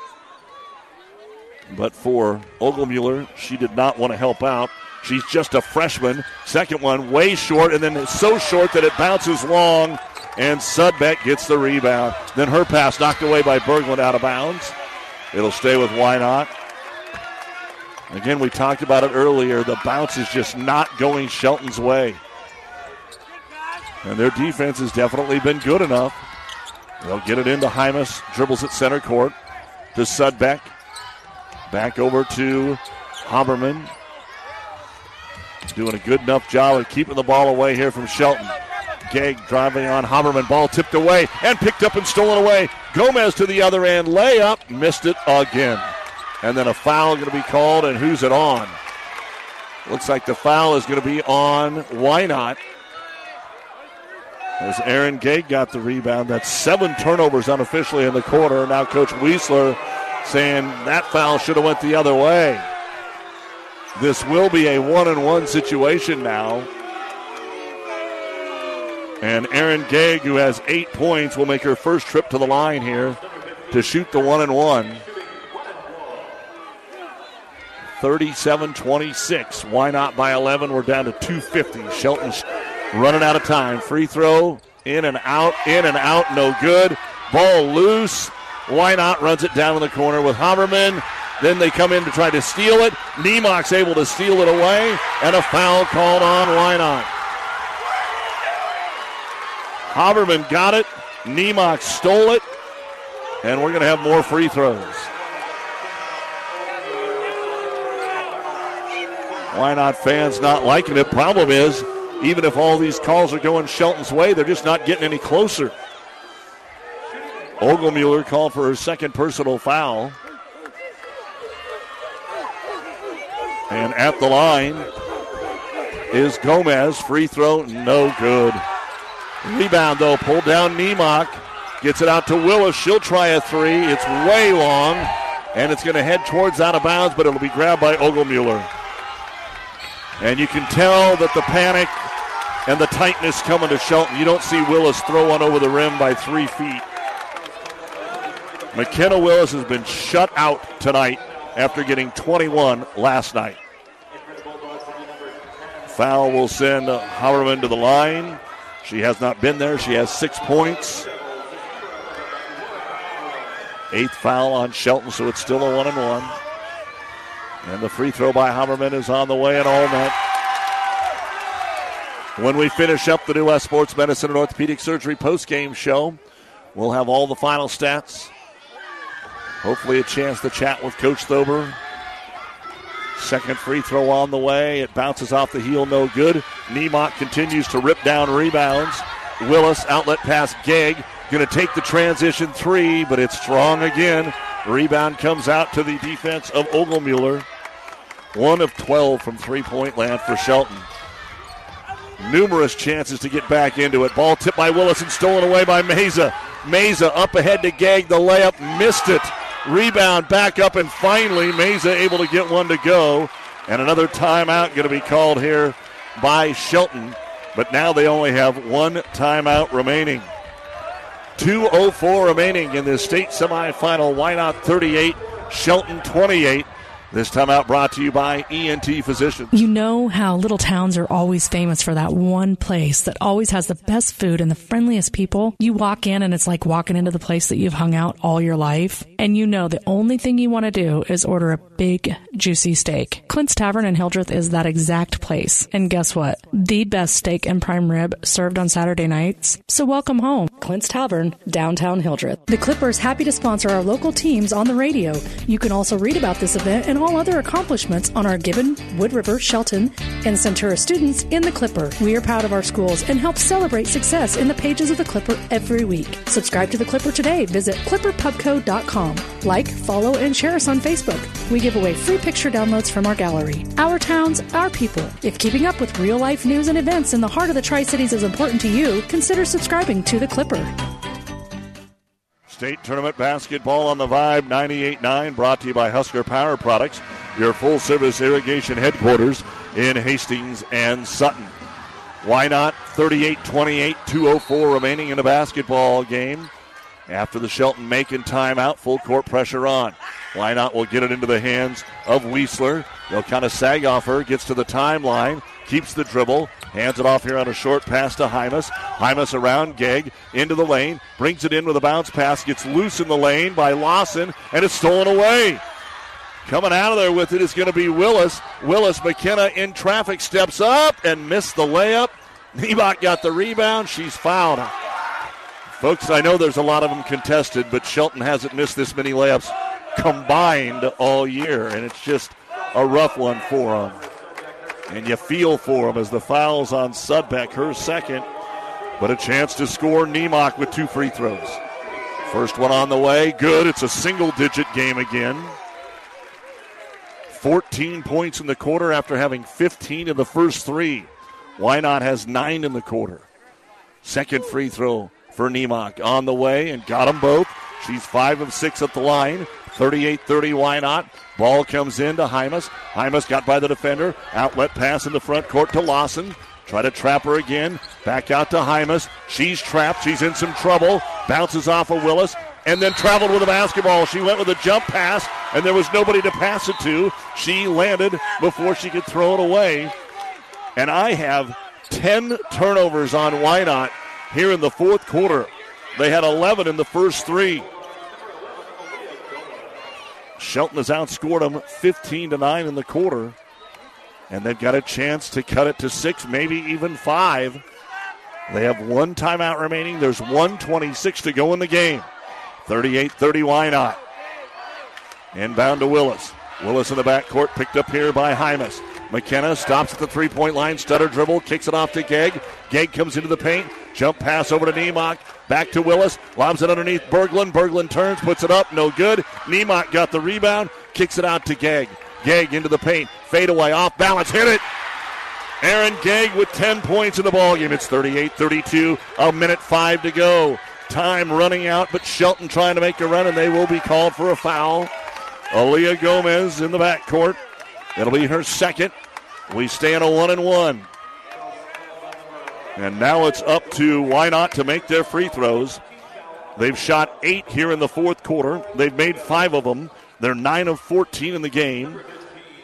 But for Oglmuller, she did not want to help out. She's just a freshman. Second one, way short, and then so short that it bounces long, and Sudbeck gets the rebound. Then her pass knocked away by Berglund out of bounds. It'll stay with Wynot. Again, we talked about it earlier. The bounce is just not going Shelton's way. And their defense has definitely been good enough. They'll get it into Hymas, dribbles at center court to Sudbeck. Back over to Haberman. Doing a good enough job of keeping the ball away here from Shelton. Gegg driving on Haberman. Ball tipped away and picked up and stolen away. Gomez to the other end. Layup. Missed it again. And then a foul going to be called, and who's it on? Looks like the foul is going to be on Wynot? As Aaron Gegg got the rebound, that's seven turnovers unofficially in the quarter. Now Coach Weisler saying that foul should have went the other way. This will be a one and one situation now. And Aaron Gegg, who has eight points, will make her first trip to the line here to shoot the one and one. 37 26. Wynot by 11? We're down to 250. Shelton's running out of time. Free throw, in and out, in and out, no good. Ball loose. Wynot runs it down in the corner with Haberman. Then they come in to try to steal it. Nemok's able to steal it away, and a foul called on Wynot? Haberman got it. Nemok stole it, and we're going to have more free throws. Wynot fans not liking it? Problem is, even if all these calls are going Shelton's way, they're just not getting any closer. Ogelmuller called for her second personal foul. And at the line is Gomez. Free throw, no good. Rebound, though, pulled down Nemok. Gets it out to Willis. She'll try a three. It's way long, and it's going to head towards out of bounds, but it'll be grabbed by Ogelmuller. And you can tell that the panic and the tightness coming to Shelton. You don't see Willis throw one over the rim by three feet. McKenna Willis has been shut out tonight after getting 21 last night. Foul will send Haberman to the line. She has not been there. She has six points. Eighth foul on Shelton, so it's still a one and one. And the free throw by Haberman is on the way and all that. When we finish up the New West Sports Medicine and Orthopedic Surgery post-game show, we'll have all the final stats. Hopefully, a chance to chat with Coach Thober. Second free throw on the way. It bounces off the heel, no good. Nemok continues to rip down rebounds. Willis, outlet pass, Gegg. Going to take the transition three, but it's strong again. Rebound comes out to the defense of Ogelmuller. One of 12 from three point land for Shelton. Numerous chances to get back into it. Ball tipped by Willis and stolen away by Meza. Meza up ahead to Gegg. The layup missed it. Rebound back up, and finally Meza able to get one to go. And another timeout going to be called here by Shelton. But now they only have one timeout remaining. 2.04 remaining in this state semifinal. Wynot 38? Shelton 28. This time out brought to you by ENT Physicians. You know how little towns are always famous for that one place that always has the best food and the friendliest people? You walk in and it's like walking into the place that you've hung out all your life. And you know the only thing you want to do is order a big, juicy steak. Clint's Tavern in Hildreth is that exact place. And guess what? The best steak and prime rib served on Saturday nights. So welcome home. Clint's Tavern, downtown Hildreth. The Clippers happy to sponsor our local teams on the radio. You can also read about this event and all other accomplishments on our Gibbon, Wood River, Shelton, and Centura students in the Clipper. We are proud of our schools and help celebrate success in the pages of the Clipper every week. Subscribe to the Clipper today. Visit clipperpubco.com. Like, follow, and share us on Facebook. We give away free picture downloads from our gallery. Our towns, our people. If keeping up with real life news and events in the heart of the Tri Cities is important to you, consider subscribing to the Clipper. State Tournament Basketball on the Vibe 98.9 brought to you by Husker Power Products, your full service irrigation headquarters in Hastings and Sutton. Wynot? 38 28, 204 remaining in the basketball game. After the Shelton Macon timeout, full court pressure on. Wynot? We'll get it into the hands of Weisler. They'll kind of sag off her, gets to the timeline, keeps the dribble, hands it off here on a short pass to Hymas. Hymas around Gegg into the lane, brings it in with a bounce pass, gets loose in the lane by Lawson, and it's stolen away. Coming out of there with it is going to be Willis. Willis McKenna in traffic steps up and missed the layup. Nemok got the rebound. She's fouled. Folks, I know there's a lot of them contested, but Shelton hasn't missed this many layups combined all year, and it's just a rough one for him. And you feel for him as the foul's on Sudbeck, her second, but a chance to score Nemok with two free throws. First one on the way, good. It's a single digit game again. 14 points in the quarter after having 15 in the first three. Wynot has nine in the quarter. Second free throw for Nemok on the way and got them both. She's five of six at the line. 38 30, Wynot? Ball comes in to Hymas. Hymas got by the defender. Outlet pass in the front court to Lawson. Try to trap her again. Back out to Hymas. She's trapped. She's in some trouble. Bounces off of Willis and then traveled with a basketball. She went with a jump pass, and there was nobody to pass it to. She landed before she could throw it away. And I have 10 turnovers on Wynot here in the fourth quarter. They had 11 in the first three. Shelton has outscored them 15 to 9 in the quarter. And they've got a chance to cut it to six, maybe even five. They have one timeout remaining. There's 126 to go in the game. 38 30 Wynot? Inbound to Willis. Willis in the backcourt, picked up here by Hymas. McKenna stops at the three point line, stutter dribble, kicks it off to Gegg. Gegg comes into the paint, jump pass over to Nemok, back to Willis, lobs it underneath Berglund. Berglund turns, puts it up, no good. Nemok got the rebound, kicks it out to Gegg. Gegg into the paint, fade away, off balance, hit it. Aaron Gegg with 10 points in the ballgame. It's 38 32, a minute five to go. Time running out, but Shelton trying to make a run, and they will be called for a foul. Aaliyah Gomez in the backcourt. It'll be her second. We stay in a one and one. And now it's up to Wynot to make their free throws. They've shot eight here in the fourth quarter. They've made five of them. They're nine of 14 in the game.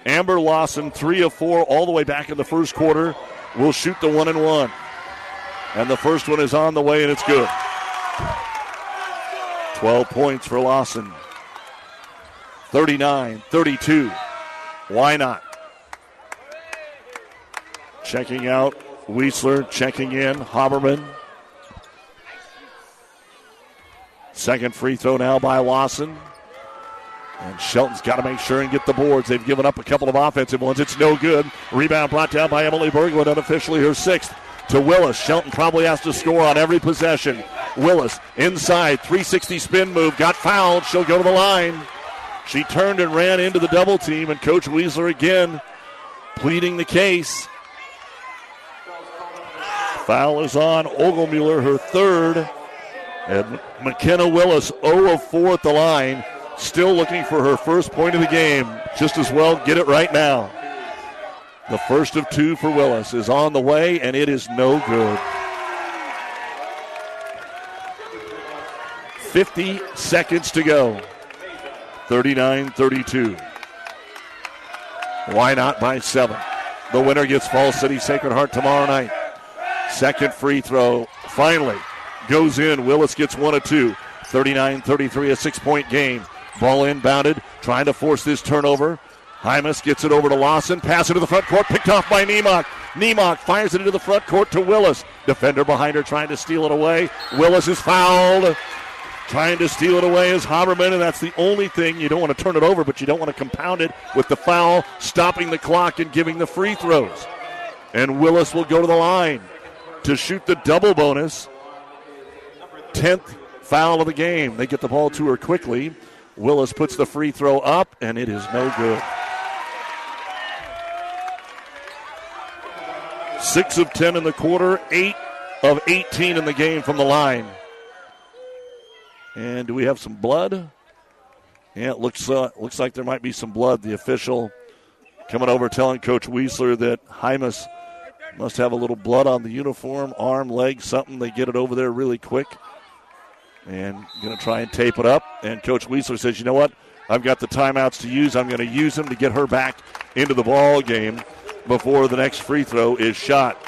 Amber Lawson, three of four, all the way back in the first quarter, will shoot the one and one. And the first one is on the way, and it's good. 12 points for Lawson. 39 32. Wynot? Checking out Weisler, checking in Haberman. Second free throw now by Lawson. And Shelton's got to make sure and get the boards. They've given up a couple of offensive ones. It's no good. Rebound brought down by Emily Berglund, unofficially her sixth to Willis. Shelton probably has to score on every possession. Willis inside, 360 spin move, got fouled. She'll go to the line. She turned and ran into the double team, and Coach Weisler again pleading the case. Foul is on Oligmuller, her third. And McKenna Willis, 0 of 4 at the line, still looking for her first point of the game. Just as well get it right now. The first of two for Willis is on the way, and it is no good. 50 seconds to go. 39 32. Wynot by seven? The winner gets Falls City Sacred Heart tomorrow night. Second free throw finally goes in. Willis gets one of two. 39 33, a six point game. Ball inbounded, trying to force this turnover. Hymas gets it over to Lawson. Pass it to the front court, picked off by Nemok. Nemok fires it into the front court to Willis. Defender behind her trying to steal it away. Willis is fouled. Trying to steal it away is Haberman, and that's the only thing. You don't want to turn it over, but you don't want to compound it with the foul, stopping the clock and giving the free throws. And Willis will go to the line to shoot the double bonus. 10th foul of the game. They get the ball to her quickly. Willis puts the free throw up, and it is no good. Six of 10 in the quarter, eight of 18 in the game from the line. And do we have some blood? Yeah, it looks uh, looks like there might be some blood. The official coming over telling Coach Weisler that Hymas must have a little blood on the uniform, arm, leg, something. They get it over there really quick. And going to try and tape it up. And Coach Weisler says, you know what? I've got the timeouts to use. I'm going to use them to get her back into the ball game before the next free throw is shot.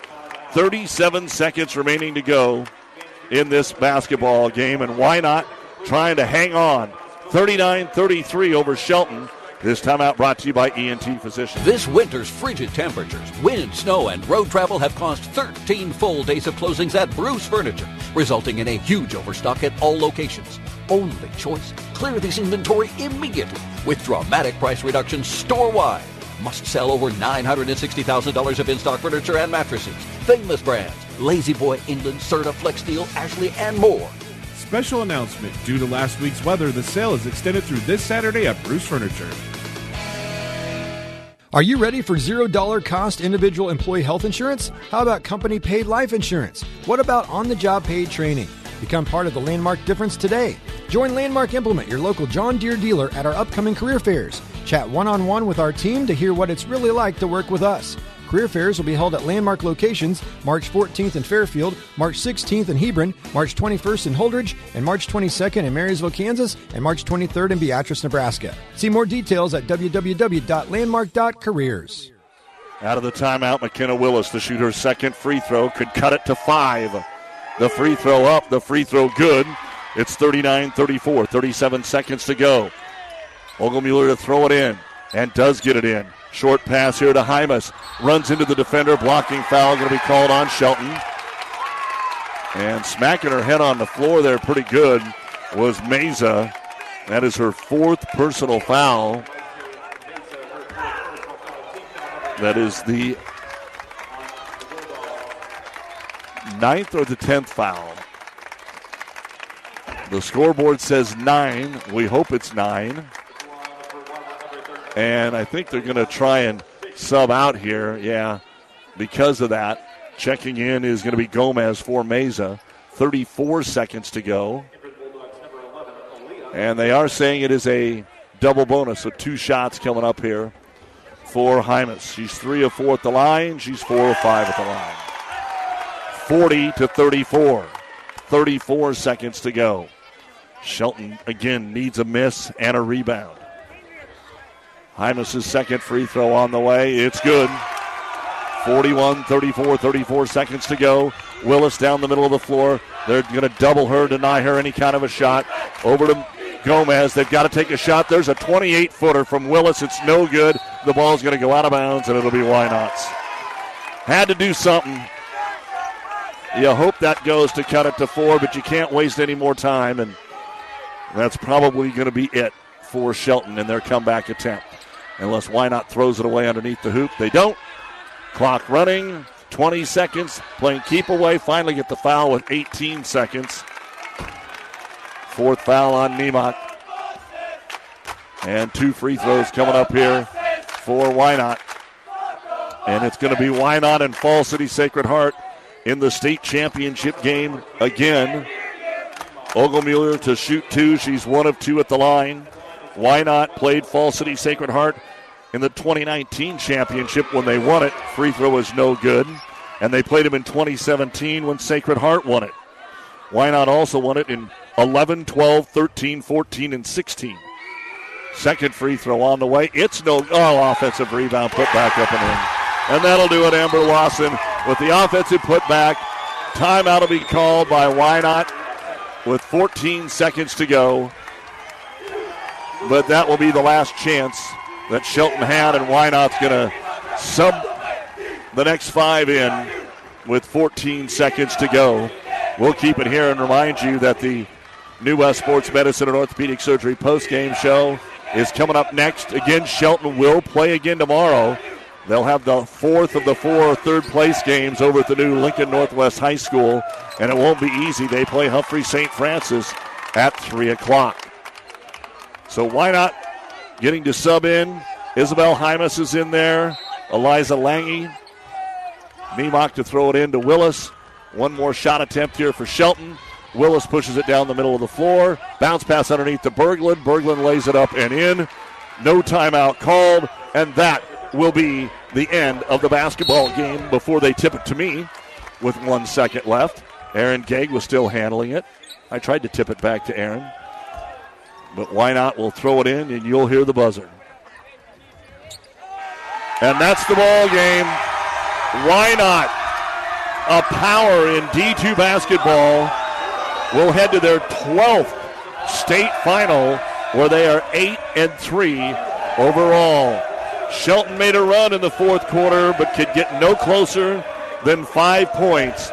37 seconds remaining to go in this basketball game. And Wynot trying to hang on. 39 33 over Shelton. This timeout brought to you by ENT Physicians. This winter's frigid temperatures, wind, snow, and road travel have caused 13 full days of closings at Bruce Furniture, resulting in a huge overstock at all locations. Only choice clear this inventory immediately with dramatic price reductions store wide. Must sell over $960,000 of in stock furniture and mattresses. Famous brands La-Z-Boy, England, Serta, Flexsteel, Ashley, and more. Special announcement due to last week's weather, the sale is extended through this Saturday at Bruce Furniture. Are you ready for $0 cost individual employee health insurance? How about company paid life insurance? What about on the job paid training? Become part of the Landmark difference today. Join Landmark Implement, your local John Deere dealer, at our upcoming career fairs. Chat one on one with our team to hear what it's really like to work with us. Career fairs will be held at landmark locations March 14th in Fairfield, March 16th in Hebron, March 21st in Holdrege, and March 22nd in Marysville, Kansas, and March 23rd in Beatrice, Nebraska. See more details at www.landmark.careers. Out of the timeout, McKenna Willis to shoot her second free throw. Could cut it to five. The free throw up, the free throw good. It's 39 34, 37 seconds to go. Oligmuller to throw it in and does get it in. Short pass here to Hymas. Runs into the defender. Blocking foul going to be called on Shelton. And smacking her head on the floor there pretty good was Meza. That is her fourth personal foul. That is the ninth or the tenth foul. The scoreboard says nine. We hope it's nine. And I think they're going to try and sub out here. Yeah, because of that. Checking in is going to be Gomez for Meza. 34 seconds to go. And they are saying it is a double bonus, so two shots coming up here for Hymas. She's three of four at the line. She's four of five at the line. 40 to 34. 34 seconds to go. Shelton again needs a miss and a rebound. Hymas' second free throw on the way. It's good. 41 34, 34 seconds to go. Willis down the middle of the floor. They're going to double her, deny her any kind of a shot. Over to Gomez. They've got to take a shot. There's a 28 footer from Willis. It's no good. The ball's going to go out of bounds, and it'll be Wynot's. Had to do something. You hope that goes to cut it to four, but you can't waste any more time, and that's probably going to be it for Shelton in their comeback attempt. Unless Wynot throws it away underneath the hoop. They don't. Clock running. 20 seconds. Playing keep away. Finally get the foul with 18 seconds. Fourth foul on Nemok. And two free throws coming up here for Wynot. And it's going to be Wynot and Falls City Sacred Heart in the state championship game again. Oligmuller to shoot two. She's one of two at the line. Wynot played Falls City Sacred Heart in the 2019 championship when they won it. Free throw was no good. And they played him in 2017 when Sacred Heart won it. Wynot also won it in 11, 12, 13, 14, and 16. Second free throw on the way. It's no oh, offensive rebound put back up and in. And that'll do it, Amber Lawson, with the offensive putback. Timeout will be called by Wynot with 14 seconds to go. But that will be the last chance that Shelton had, and Wynot's going to sub the next five in with 14 seconds to go. We'll keep it here and remind you that the New West Sports Medicine and Orthopedic Surgery post-game show is coming up next. Again, Shelton will play again tomorrow. They'll have the fourth of the four third place games over at the new Lincoln Northwest High School, and it won't be easy. They play Humphrey St. Francis at 3 o'clock. So Wynot getting to sub in? Isabel Hymas is in there. Eliza Lange. Nemok to throw it in to Willis. One more shot attempt here for Shelton. Willis pushes it down the middle of the floor. Bounce pass underneath to Berglund. Berglund lays it up and in. No timeout called, and that will be the end of the basketball game before they tip it to me with one second left. Aaron Gegg was still handling it. I tried to tip it back to Aaron. But Wynot? We'll throw it in, and you'll hear the buzzer. And that's the ball game. Wynot? A power in D2 basketball will head to their 12th state final, where they are eight and three overall. Shelton made a run in the fourth quarter, but could get no closer than five points.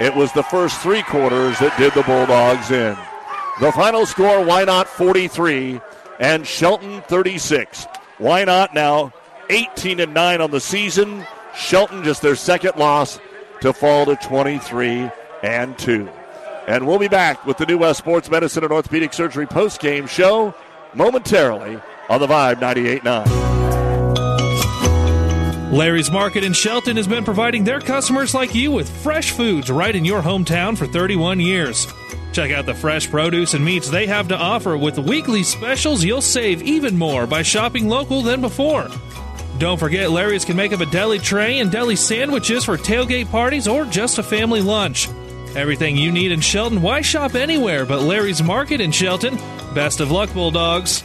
It was the first three quarters that did the Bulldogs in. The final score, Wynot 43 and Shelton 36. Wynot now 18 and 9 on the season. Shelton just their second loss to fall to 23 and 2. And we'll be back with the New West Sports Medicine and Orthopedic Surgery post game show momentarily on the Vibe 98.9. Larry's Market in Shelton has been providing their customers like you with fresh foods right in your hometown for 31 years. Check out the fresh produce and meats they have to offer with weekly specials. You'll save even more by shopping local than before. Don't forget, Larry's can make up a deli tray and deli sandwiches for tailgate parties or just a family lunch. Everything you need in Shelton, why shop anywhere but Larry's Market in Shelton? Best of luck, Bulldogs.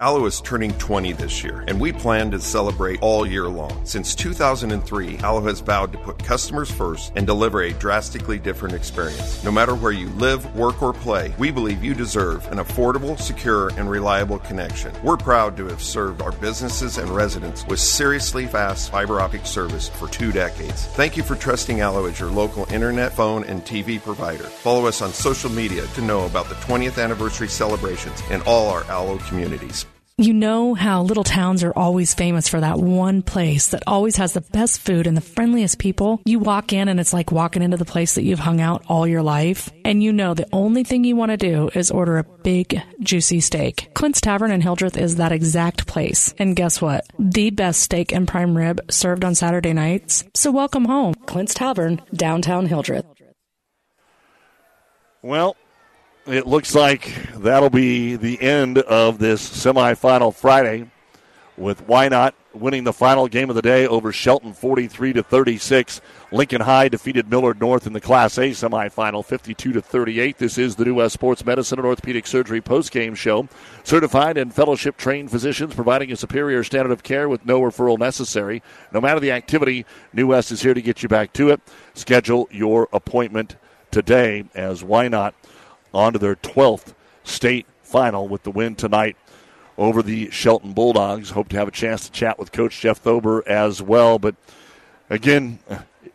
Allo is turning 20 this year, and we plan to celebrate all year long. Since 2003, Allo has vowed to put customers first and deliver a drastically different experience. No matter where you live, work, or play, we believe you deserve an affordable, secure, and reliable connection. We're proud to have served our businesses and residents with seriously fast fiber optic service for two decades. Thank you for trusting Allo as your local internet, phone, and TV provider. Follow us on social media to know about the 20th anniversary celebrations in all our Allo communities. You know how little towns are always famous for that one place that always has the best food and the friendliest people. You walk in and it's like walking into the place that you've hung out all your life. And you know the only thing you want to do is order a big, juicy steak. Clint's Tavern in Hildreth is that exact place. And guess what? The best steak and prime rib served on Saturday nights. So welcome home. Clint's Tavern, downtown Hildreth. Well, it looks like that'll be the end of this semifinal Friday with Wynot winning the final game of the day over Shelton 43 to 36. Lincoln High defeated Millard North in the Class A semifinal 52 to 38. This is the New West Sports Medicine and Orthopedic Surgery post-game show. Certified and fellowship trained physicians providing a superior standard of care with no referral necessary. No matter the activity, New West is here to get you back to it. Schedule your appointment today as Wynot on to their 12th state final with the win tonight over the Shelton Bulldogs. Hope to have a chance to chat with Coach Jeff Thober as well. But again,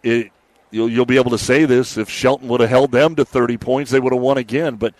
it, you'll, you'll be able to say this if Shelton would have held them to 30 points, they would have won again. But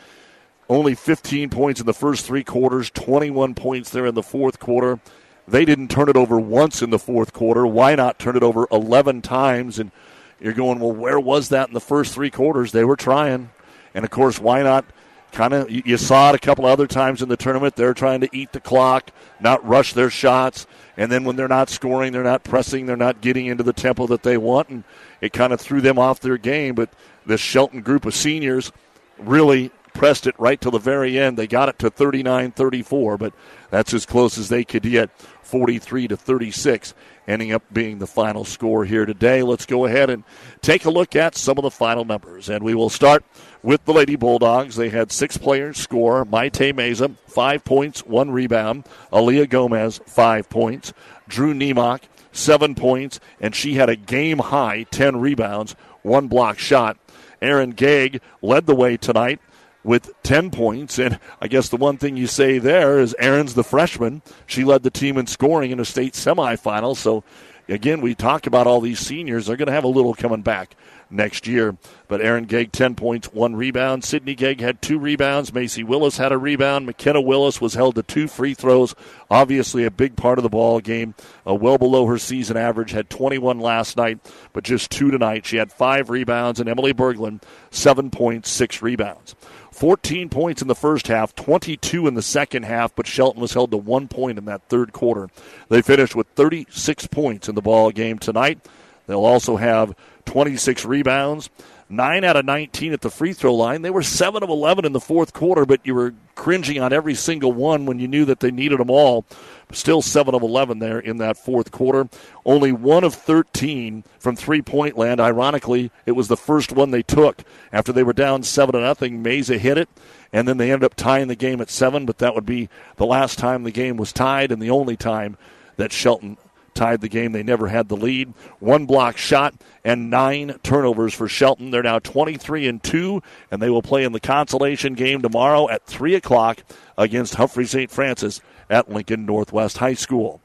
only 15 points in the first three quarters, 21 points there in the fourth quarter. They didn't turn it over once in the fourth quarter. Wynot turn it over 11 times? And you're going, well, where was that in the first three quarters? They were trying. And of course, Wynot? Kind of, you saw it a couple other times in the tournament. They're trying to eat the clock, not rush their shots, and then when they're not scoring, they're not pressing, they're not getting into the tempo that they want, and it kind of threw them off their game. But this Shelton group of seniors really pressed it right till the very end. They got it to 39 34, but that's as close as they could get 43 to 36 ending up being the final score here today. Let's go ahead and take a look at some of the final numbers. And we will start with the Lady Bulldogs. They had six players score. Maite Meza, five points, one rebound. Aaliyah Gomez, five points. Drew Nemok, seven points, and she had a game high 10 rebounds, one block shot. Aaron Gegg led the way tonight with 10 points. And I guess the one thing you say there is Aaron's the freshman. She led the team in scoring in a state semifinal. So, again, we talk about all these seniors. They're going to have a little coming back next year. But Aaron Gegg, 10 points, one rebound. Sydney Gegg had two rebounds. Macy Willis had a rebound. McKenna Willis was held to two free throws. Obviously, a big part of the ball game. Uh, well below her season average. Had 21 last night, but just two tonight. She had five rebounds. And Emily Berglund, seven points, six rebounds. 14 points in the first half, 22 in the second half, but Shelton was held to one point in that third quarter. They finished with 36 points in the ball game tonight. They'll also have 26 rebounds, 9 out of 19 at the free throw line. They were 7 of 11 in the fourth quarter, but you were cringing on every single one when you knew that they needed them all. Still 7 of 11 there in that fourth quarter. Only 1 of 13 from three point land. Ironically, it was the first one they took after they were down 7 to nothing. Meza hit it, and then they ended up tying the game at 7, but that would be the last time the game was tied and the only time that Shelton tied the game. They never had the lead. One block shot and nine turnovers for Shelton. They're now 23 and 2, and they will play in the consolation game tomorrow at 3 o'clock against Humphrey St. Francis at Lincoln Northwest High School.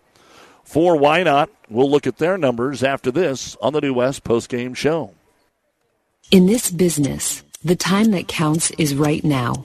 for Wynot, We'll look at their numbers after this on the New West postgame show. In this business, the time that counts is right now.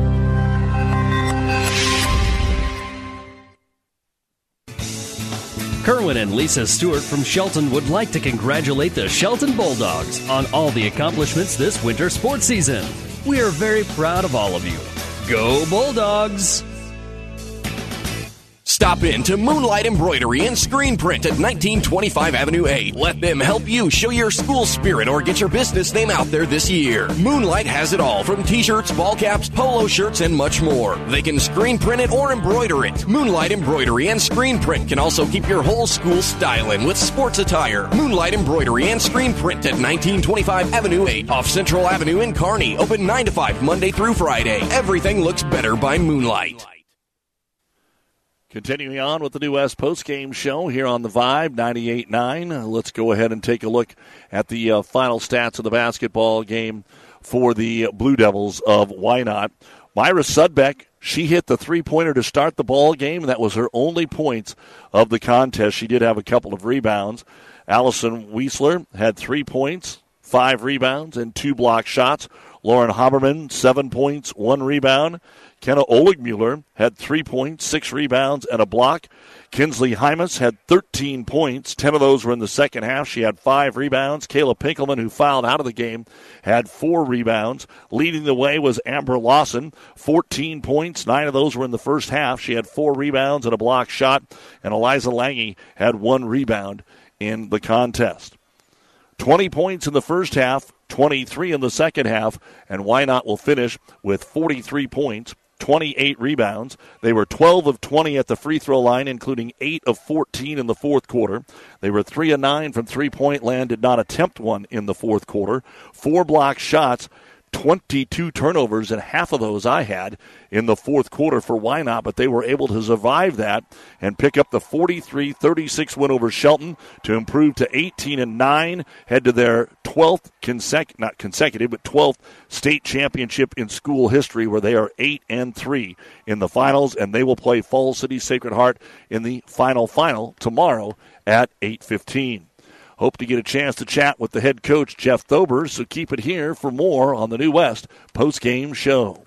Kerwin and Lisa Stewart from Shelton would like to congratulate the Shelton Bulldogs on all the accomplishments this winter sports season. We are very proud of all of you. Go Bulldogs! Stop in to Moonlight Embroidery and Screen Print at 1925 Avenue A. Let them help you show your school spirit or get your business name out there this year. Moonlight has it all from t-shirts, ball caps, polo shirts, and much more. They can screen print it or embroider it. Moonlight Embroidery and Screen Print can also keep your whole school styling with sports attire. Moonlight Embroidery and Screen Print at 1925 Avenue 8 off Central Avenue in Kearney. Open 9 to 5 Monday through Friday. Everything looks better by moonlight. Continuing on with the New West postgame show here on the Vibe 98.9. Let's go ahead and take a look at the uh, final stats of the basketball game for the Blue Devils of Wynot. Myra Sudbeck, she hit the three pointer to start the ball game, that was her only points of the contest. She did have a couple of rebounds. Allison Weisler had three points, five rebounds, and two block shots. Lauren Haberman, seven points, one rebound. Kenna Oligmuller had three points, six rebounds, and a block. Kinsley Hymas had 13 points. 10 of those were in the second half. She had five rebounds. Kayla Pinkelman, who fouled out of the game, had four rebounds. Leading the way was Amber Lawson, 14 points. Nine of those were in the first half. She had four rebounds and a block shot. And Eliza Lange had one rebound in the contest. 20 points in the first half, 23 in the second half, and Wynot will finish with 43 points. 28 rebounds. They were 12 of 20 at the free throw line, including 8 of 14 in the fourth quarter. They were 3 of 9 from three point land, did not attempt one in the fourth quarter. Four block shots. 22 turnovers, and half of those I had in the fourth quarter for Wynot? but they were able to survive that and pick up the 43 36 win over Shelton to improve to 18 and 9, head to their 12th consec- not consecutive, but 12th state championship in school history, where they are 8 and 3 in the finals, and they will play Falls City Sacred Heart in the final final tomorrow at 815. Hope to get a chance to chat with the head coach, Jeff Thober, so keep it here for more on the New West post-game show.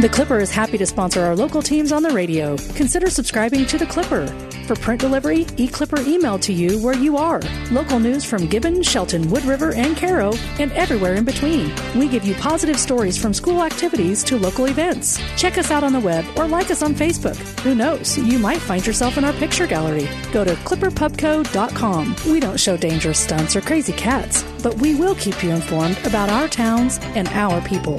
The Clipper is happy to sponsor our local teams on the radio. Consider subscribing to The Clipper. For print delivery, eClipper email to you where you are. Local news from Gibbon, Shelton, Wood River, and Cairo, and everywhere in between. We give you positive stories from school activities to local events. Check us out on the web or like us on Facebook. Who knows, you might find yourself in our picture gallery. Go to clipperpubco.com. We don't show dangerous stunts or crazy cats, but we will keep you informed about our towns and our people.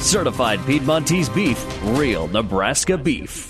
Certified Piedmontese beef, real Nebraska beef.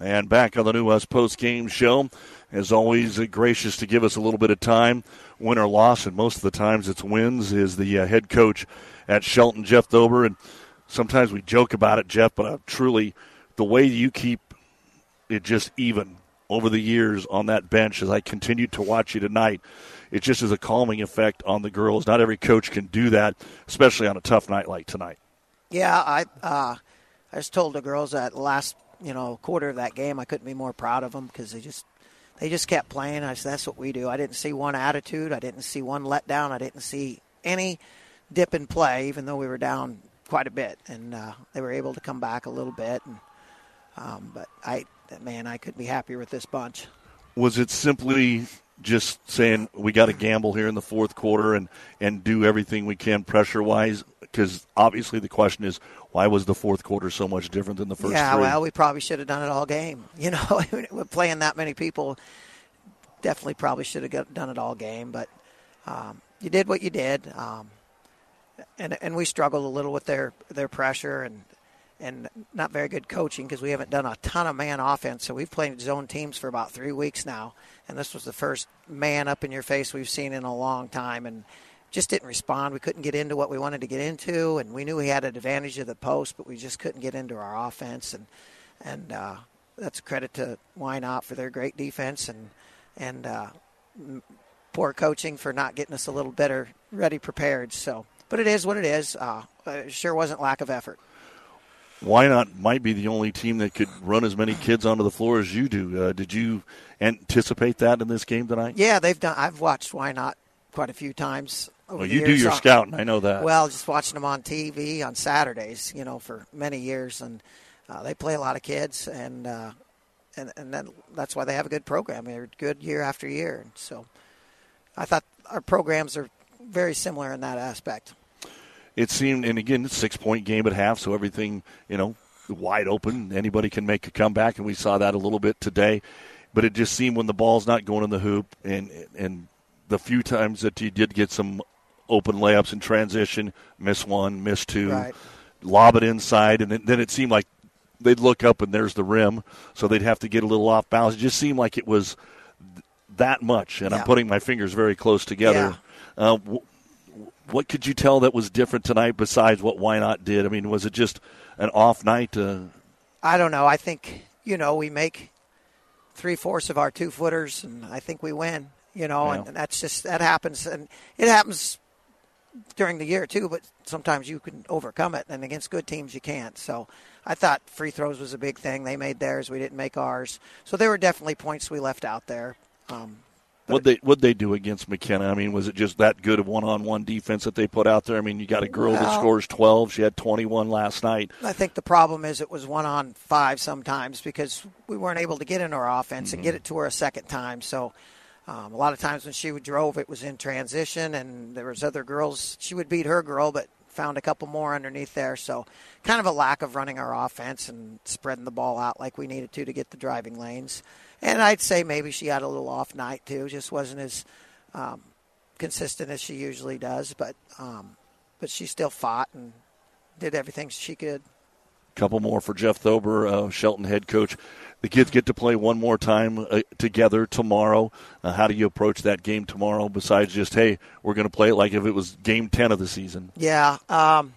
And back on the New West Post Game Show, as always, gracious to give us a little bit of time, win or loss, and most of the times it's wins, is the uh, head coach at Shelton, Jeff Thober. And sometimes we joke about it, Jeff, but uh, truly, the way you keep it just even over the years on that bench, as I continued to watch you tonight, it just is a calming effect on the girls. Not every coach can do that, especially on a tough night like tonight. Yeah, I uh, I just told the girls that last you know quarter of that game I couldn't be more proud of them because they just they just kept playing. I said that's what we do. I didn't see one attitude. I didn't see one letdown. I didn't see any dip in play, even though we were down quite a bit, and uh, they were able to come back a little bit. And um, but I man, I couldn't be happier with this bunch. Was it simply just saying we got to gamble here in the fourth quarter and and do everything we can pressure wise? Because obviously the question is why was the fourth quarter so much different than the first? Yeah, three? well, we probably should have done it all game. You know, with playing that many people, definitely probably should have done it all game. But um, you did what you did, um, and and we struggled a little with their their pressure and and not very good coaching because we haven't done a ton of man offense. So we've played zone teams for about three weeks now, and this was the first man up in your face we've seen in a long time, and just didn't respond. We couldn't get into what we wanted to get into, and we knew we had an advantage of the post, but we just couldn't get into our offense, and and uh, that's a credit to Wynot for their great defense and and uh, poor coaching for not getting us a little better ready prepared. So, but it is what it is. Uh, it sure wasn't lack of effort. Wynot might be the only team that could run as many kids onto the floor as you do. Uh, did you anticipate that in this game tonight? Yeah, they've done. I've watched Wynot quite a few times. Well, you do your Uh, scouting. I know that. Well, just watching them on TV on Saturdays, you know, for many years, and uh, they play a lot of kids, and uh, and and then that's why they have a good program. They're good year after year, so I thought our programs are very similar in that aspect. it seemed, and again, it's a six point game at half, so everything, you know, wide open. Anybody can make a comeback, and we saw that a little bit today. But it just seemed when the ball's not going in the hoop, and and the few times that you did get some open layups in transition, miss one, miss two, Right. lob it inside, and then- it seemed like they'd look up and there's the rim, so they'd have to get a little off balance. It just seemed like it was th- that much, and I'm putting my fingers very close together. Uh, w- what could you tell that was different tonight besides what Wynot did? I mean, was it just an off night? Uh, I don't know. I think you know we make three fourths of our two footers, and I think we win. You know, Yeah. and that's just that happens, and it happens during the year too. But sometimes you can overcome it, and against good teams you can't. So I thought free throws was a big thing. They made theirs, we didn't make ours. So there were definitely points we left out there. Um, what they what they do against McKenna? I mean, was it just that good of one on one defense that they put out there? I mean, you got a girl that scores 12. She had 21 last night. I think the problem is it was one on five sometimes because we weren't able to get into our offense and get it to her a second time. So um, a lot of times when she would drove, it was in transition, and there was other girls. She would beat her girl, but found a couple more underneath there. So kind of a lack of running our offense and spreading the ball out like we needed to to get the driving lanes. And I'd say maybe she had a little off night too. Just wasn't as um, consistent as she usually does, but um, but she still fought and did everything she could. Couple more for Jeff Thober, uh, Shelton head coach. The kids get to play one more time uh, together tomorrow. Uh, how do you approach that game tomorrow? Besides just hey, we're going to play it like if it was game ten of the season. Yeah. Um,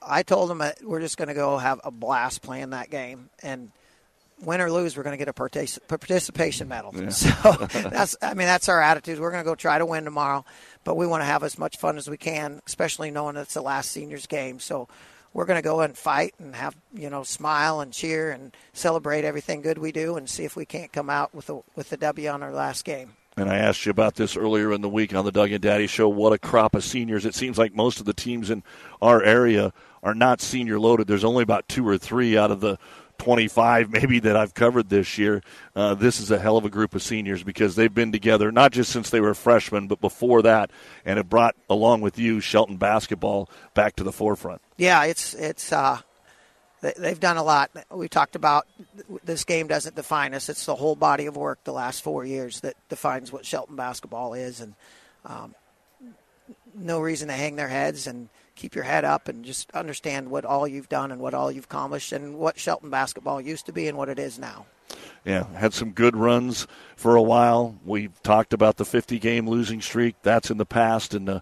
I told them that we're just going to go have a blast playing that game, and win or lose, we're going to get a partic- participation medal. Yeah. So that's, I mean, that's our attitude. We're going to go try to win tomorrow, but we want to have as much fun as we can, especially knowing it's the last seniors game. So we're going to go and fight and have you know smile and cheer and celebrate everything good we do, and see if we can't come out with a with the W on our last game. And I asked you about this earlier in the week on the Doug and Daddy show. What a crop of seniors. It seems like most of the teams in our area are not senior loaded. There's only about two or three out of the 25 maybe that I've covered this year. Uh, this is a hell of a group of seniors because they've been together not just since they were freshmen, but before that, and have brought along with you Shelton basketball back to the forefront. Yeah, it's it's uh, they, they've done a lot. We talked about this game doesn't define us; it's the whole body of work the last four years that defines what Shelton basketball is, and um, no reason to hang their heads and keep your head up and just understand what all you've done and what all you've accomplished and what Shelton basketball used to be and what it is now. Yeah, had some good runs for a while. We've talked about the 50 game losing streak. That's in the past, and uh,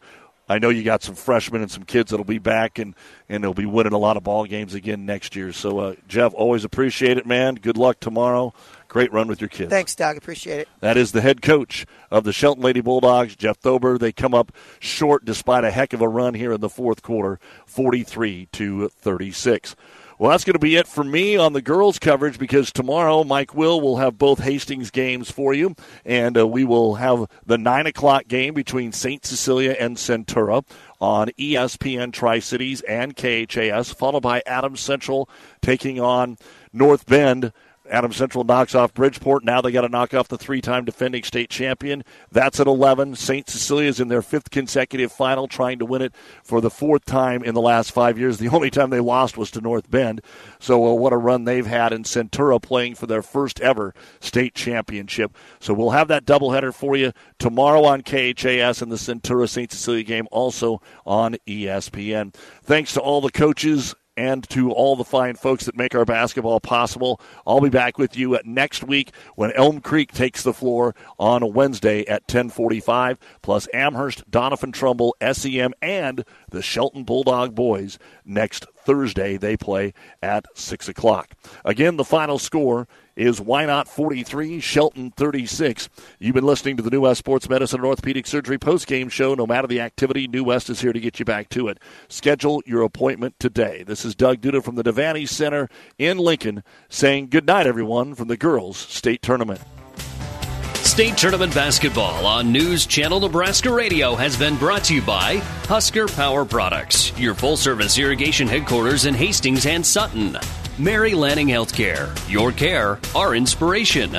I know you got some freshmen and some kids that'll be back and and they'll be winning a lot of ball games again next year. So, uh, Jeff, always appreciate it, man. Good luck tomorrow. Great run with your kids. Thanks, Doug. Appreciate it. That is the head coach of the Shelton Lady Bulldogs, Jeff Thober. They come up short despite a heck of a run here in the fourth quarter, 43 to 36. Well, that's going to be it for me on the girls' coverage because tomorrow Mike Will will have both Hastings games for you, and uh, we will have the 9 o'clock game between St. Cecilia and Centura on ESPN Tri Cities and KHAS, followed by Adams Central taking on North Bend Adam Central knocks off Bridgeport. Now they got to knock off the three time defending state champion. That's at 11. St. Cecilia's in their fifth consecutive final, trying to win it for the fourth time in the last five years. The only time they lost was to North Bend. So, uh, what a run they've had in Centura playing for their first ever state championship. So, we'll have that doubleheader for you tomorrow on KHAS and the Centura St. Cecilia game also on ESPN. Thanks to all the coaches and to all the fine folks that make our basketball possible. I'll be back with you next week when Elm Creek takes the floor on Wednesday at 1045, plus Amherst, Doniphan Trumbull, SEM, and the Shelton Bulldog boys next Thursday. They play at 6 o'clock. Again, the final score is Wynot 43, Shelton 36. You've been listening to the New West Sports Medicine and Orthopedic Surgery post-game show. No matter the activity, New West is here to get you back to it. Schedule your appointment today. This is Doug Duda from the Devaney Center in Lincoln saying good night, everyone, from the girls' state tournament. State Tournament Basketball on News Channel Nebraska Radio has been brought to you by Husker Power Products, your full service irrigation headquarters in Hastings and Sutton. Mary Lanning Healthcare, your care, our inspiration.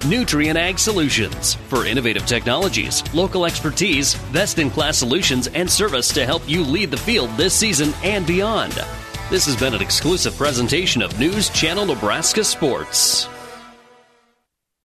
Nutrien Ag Solutions for innovative technologies, local expertise, best in class solutions, and service to help you lead the field this season and beyond. This has been an exclusive presentation of News Channel Nebraska Sports.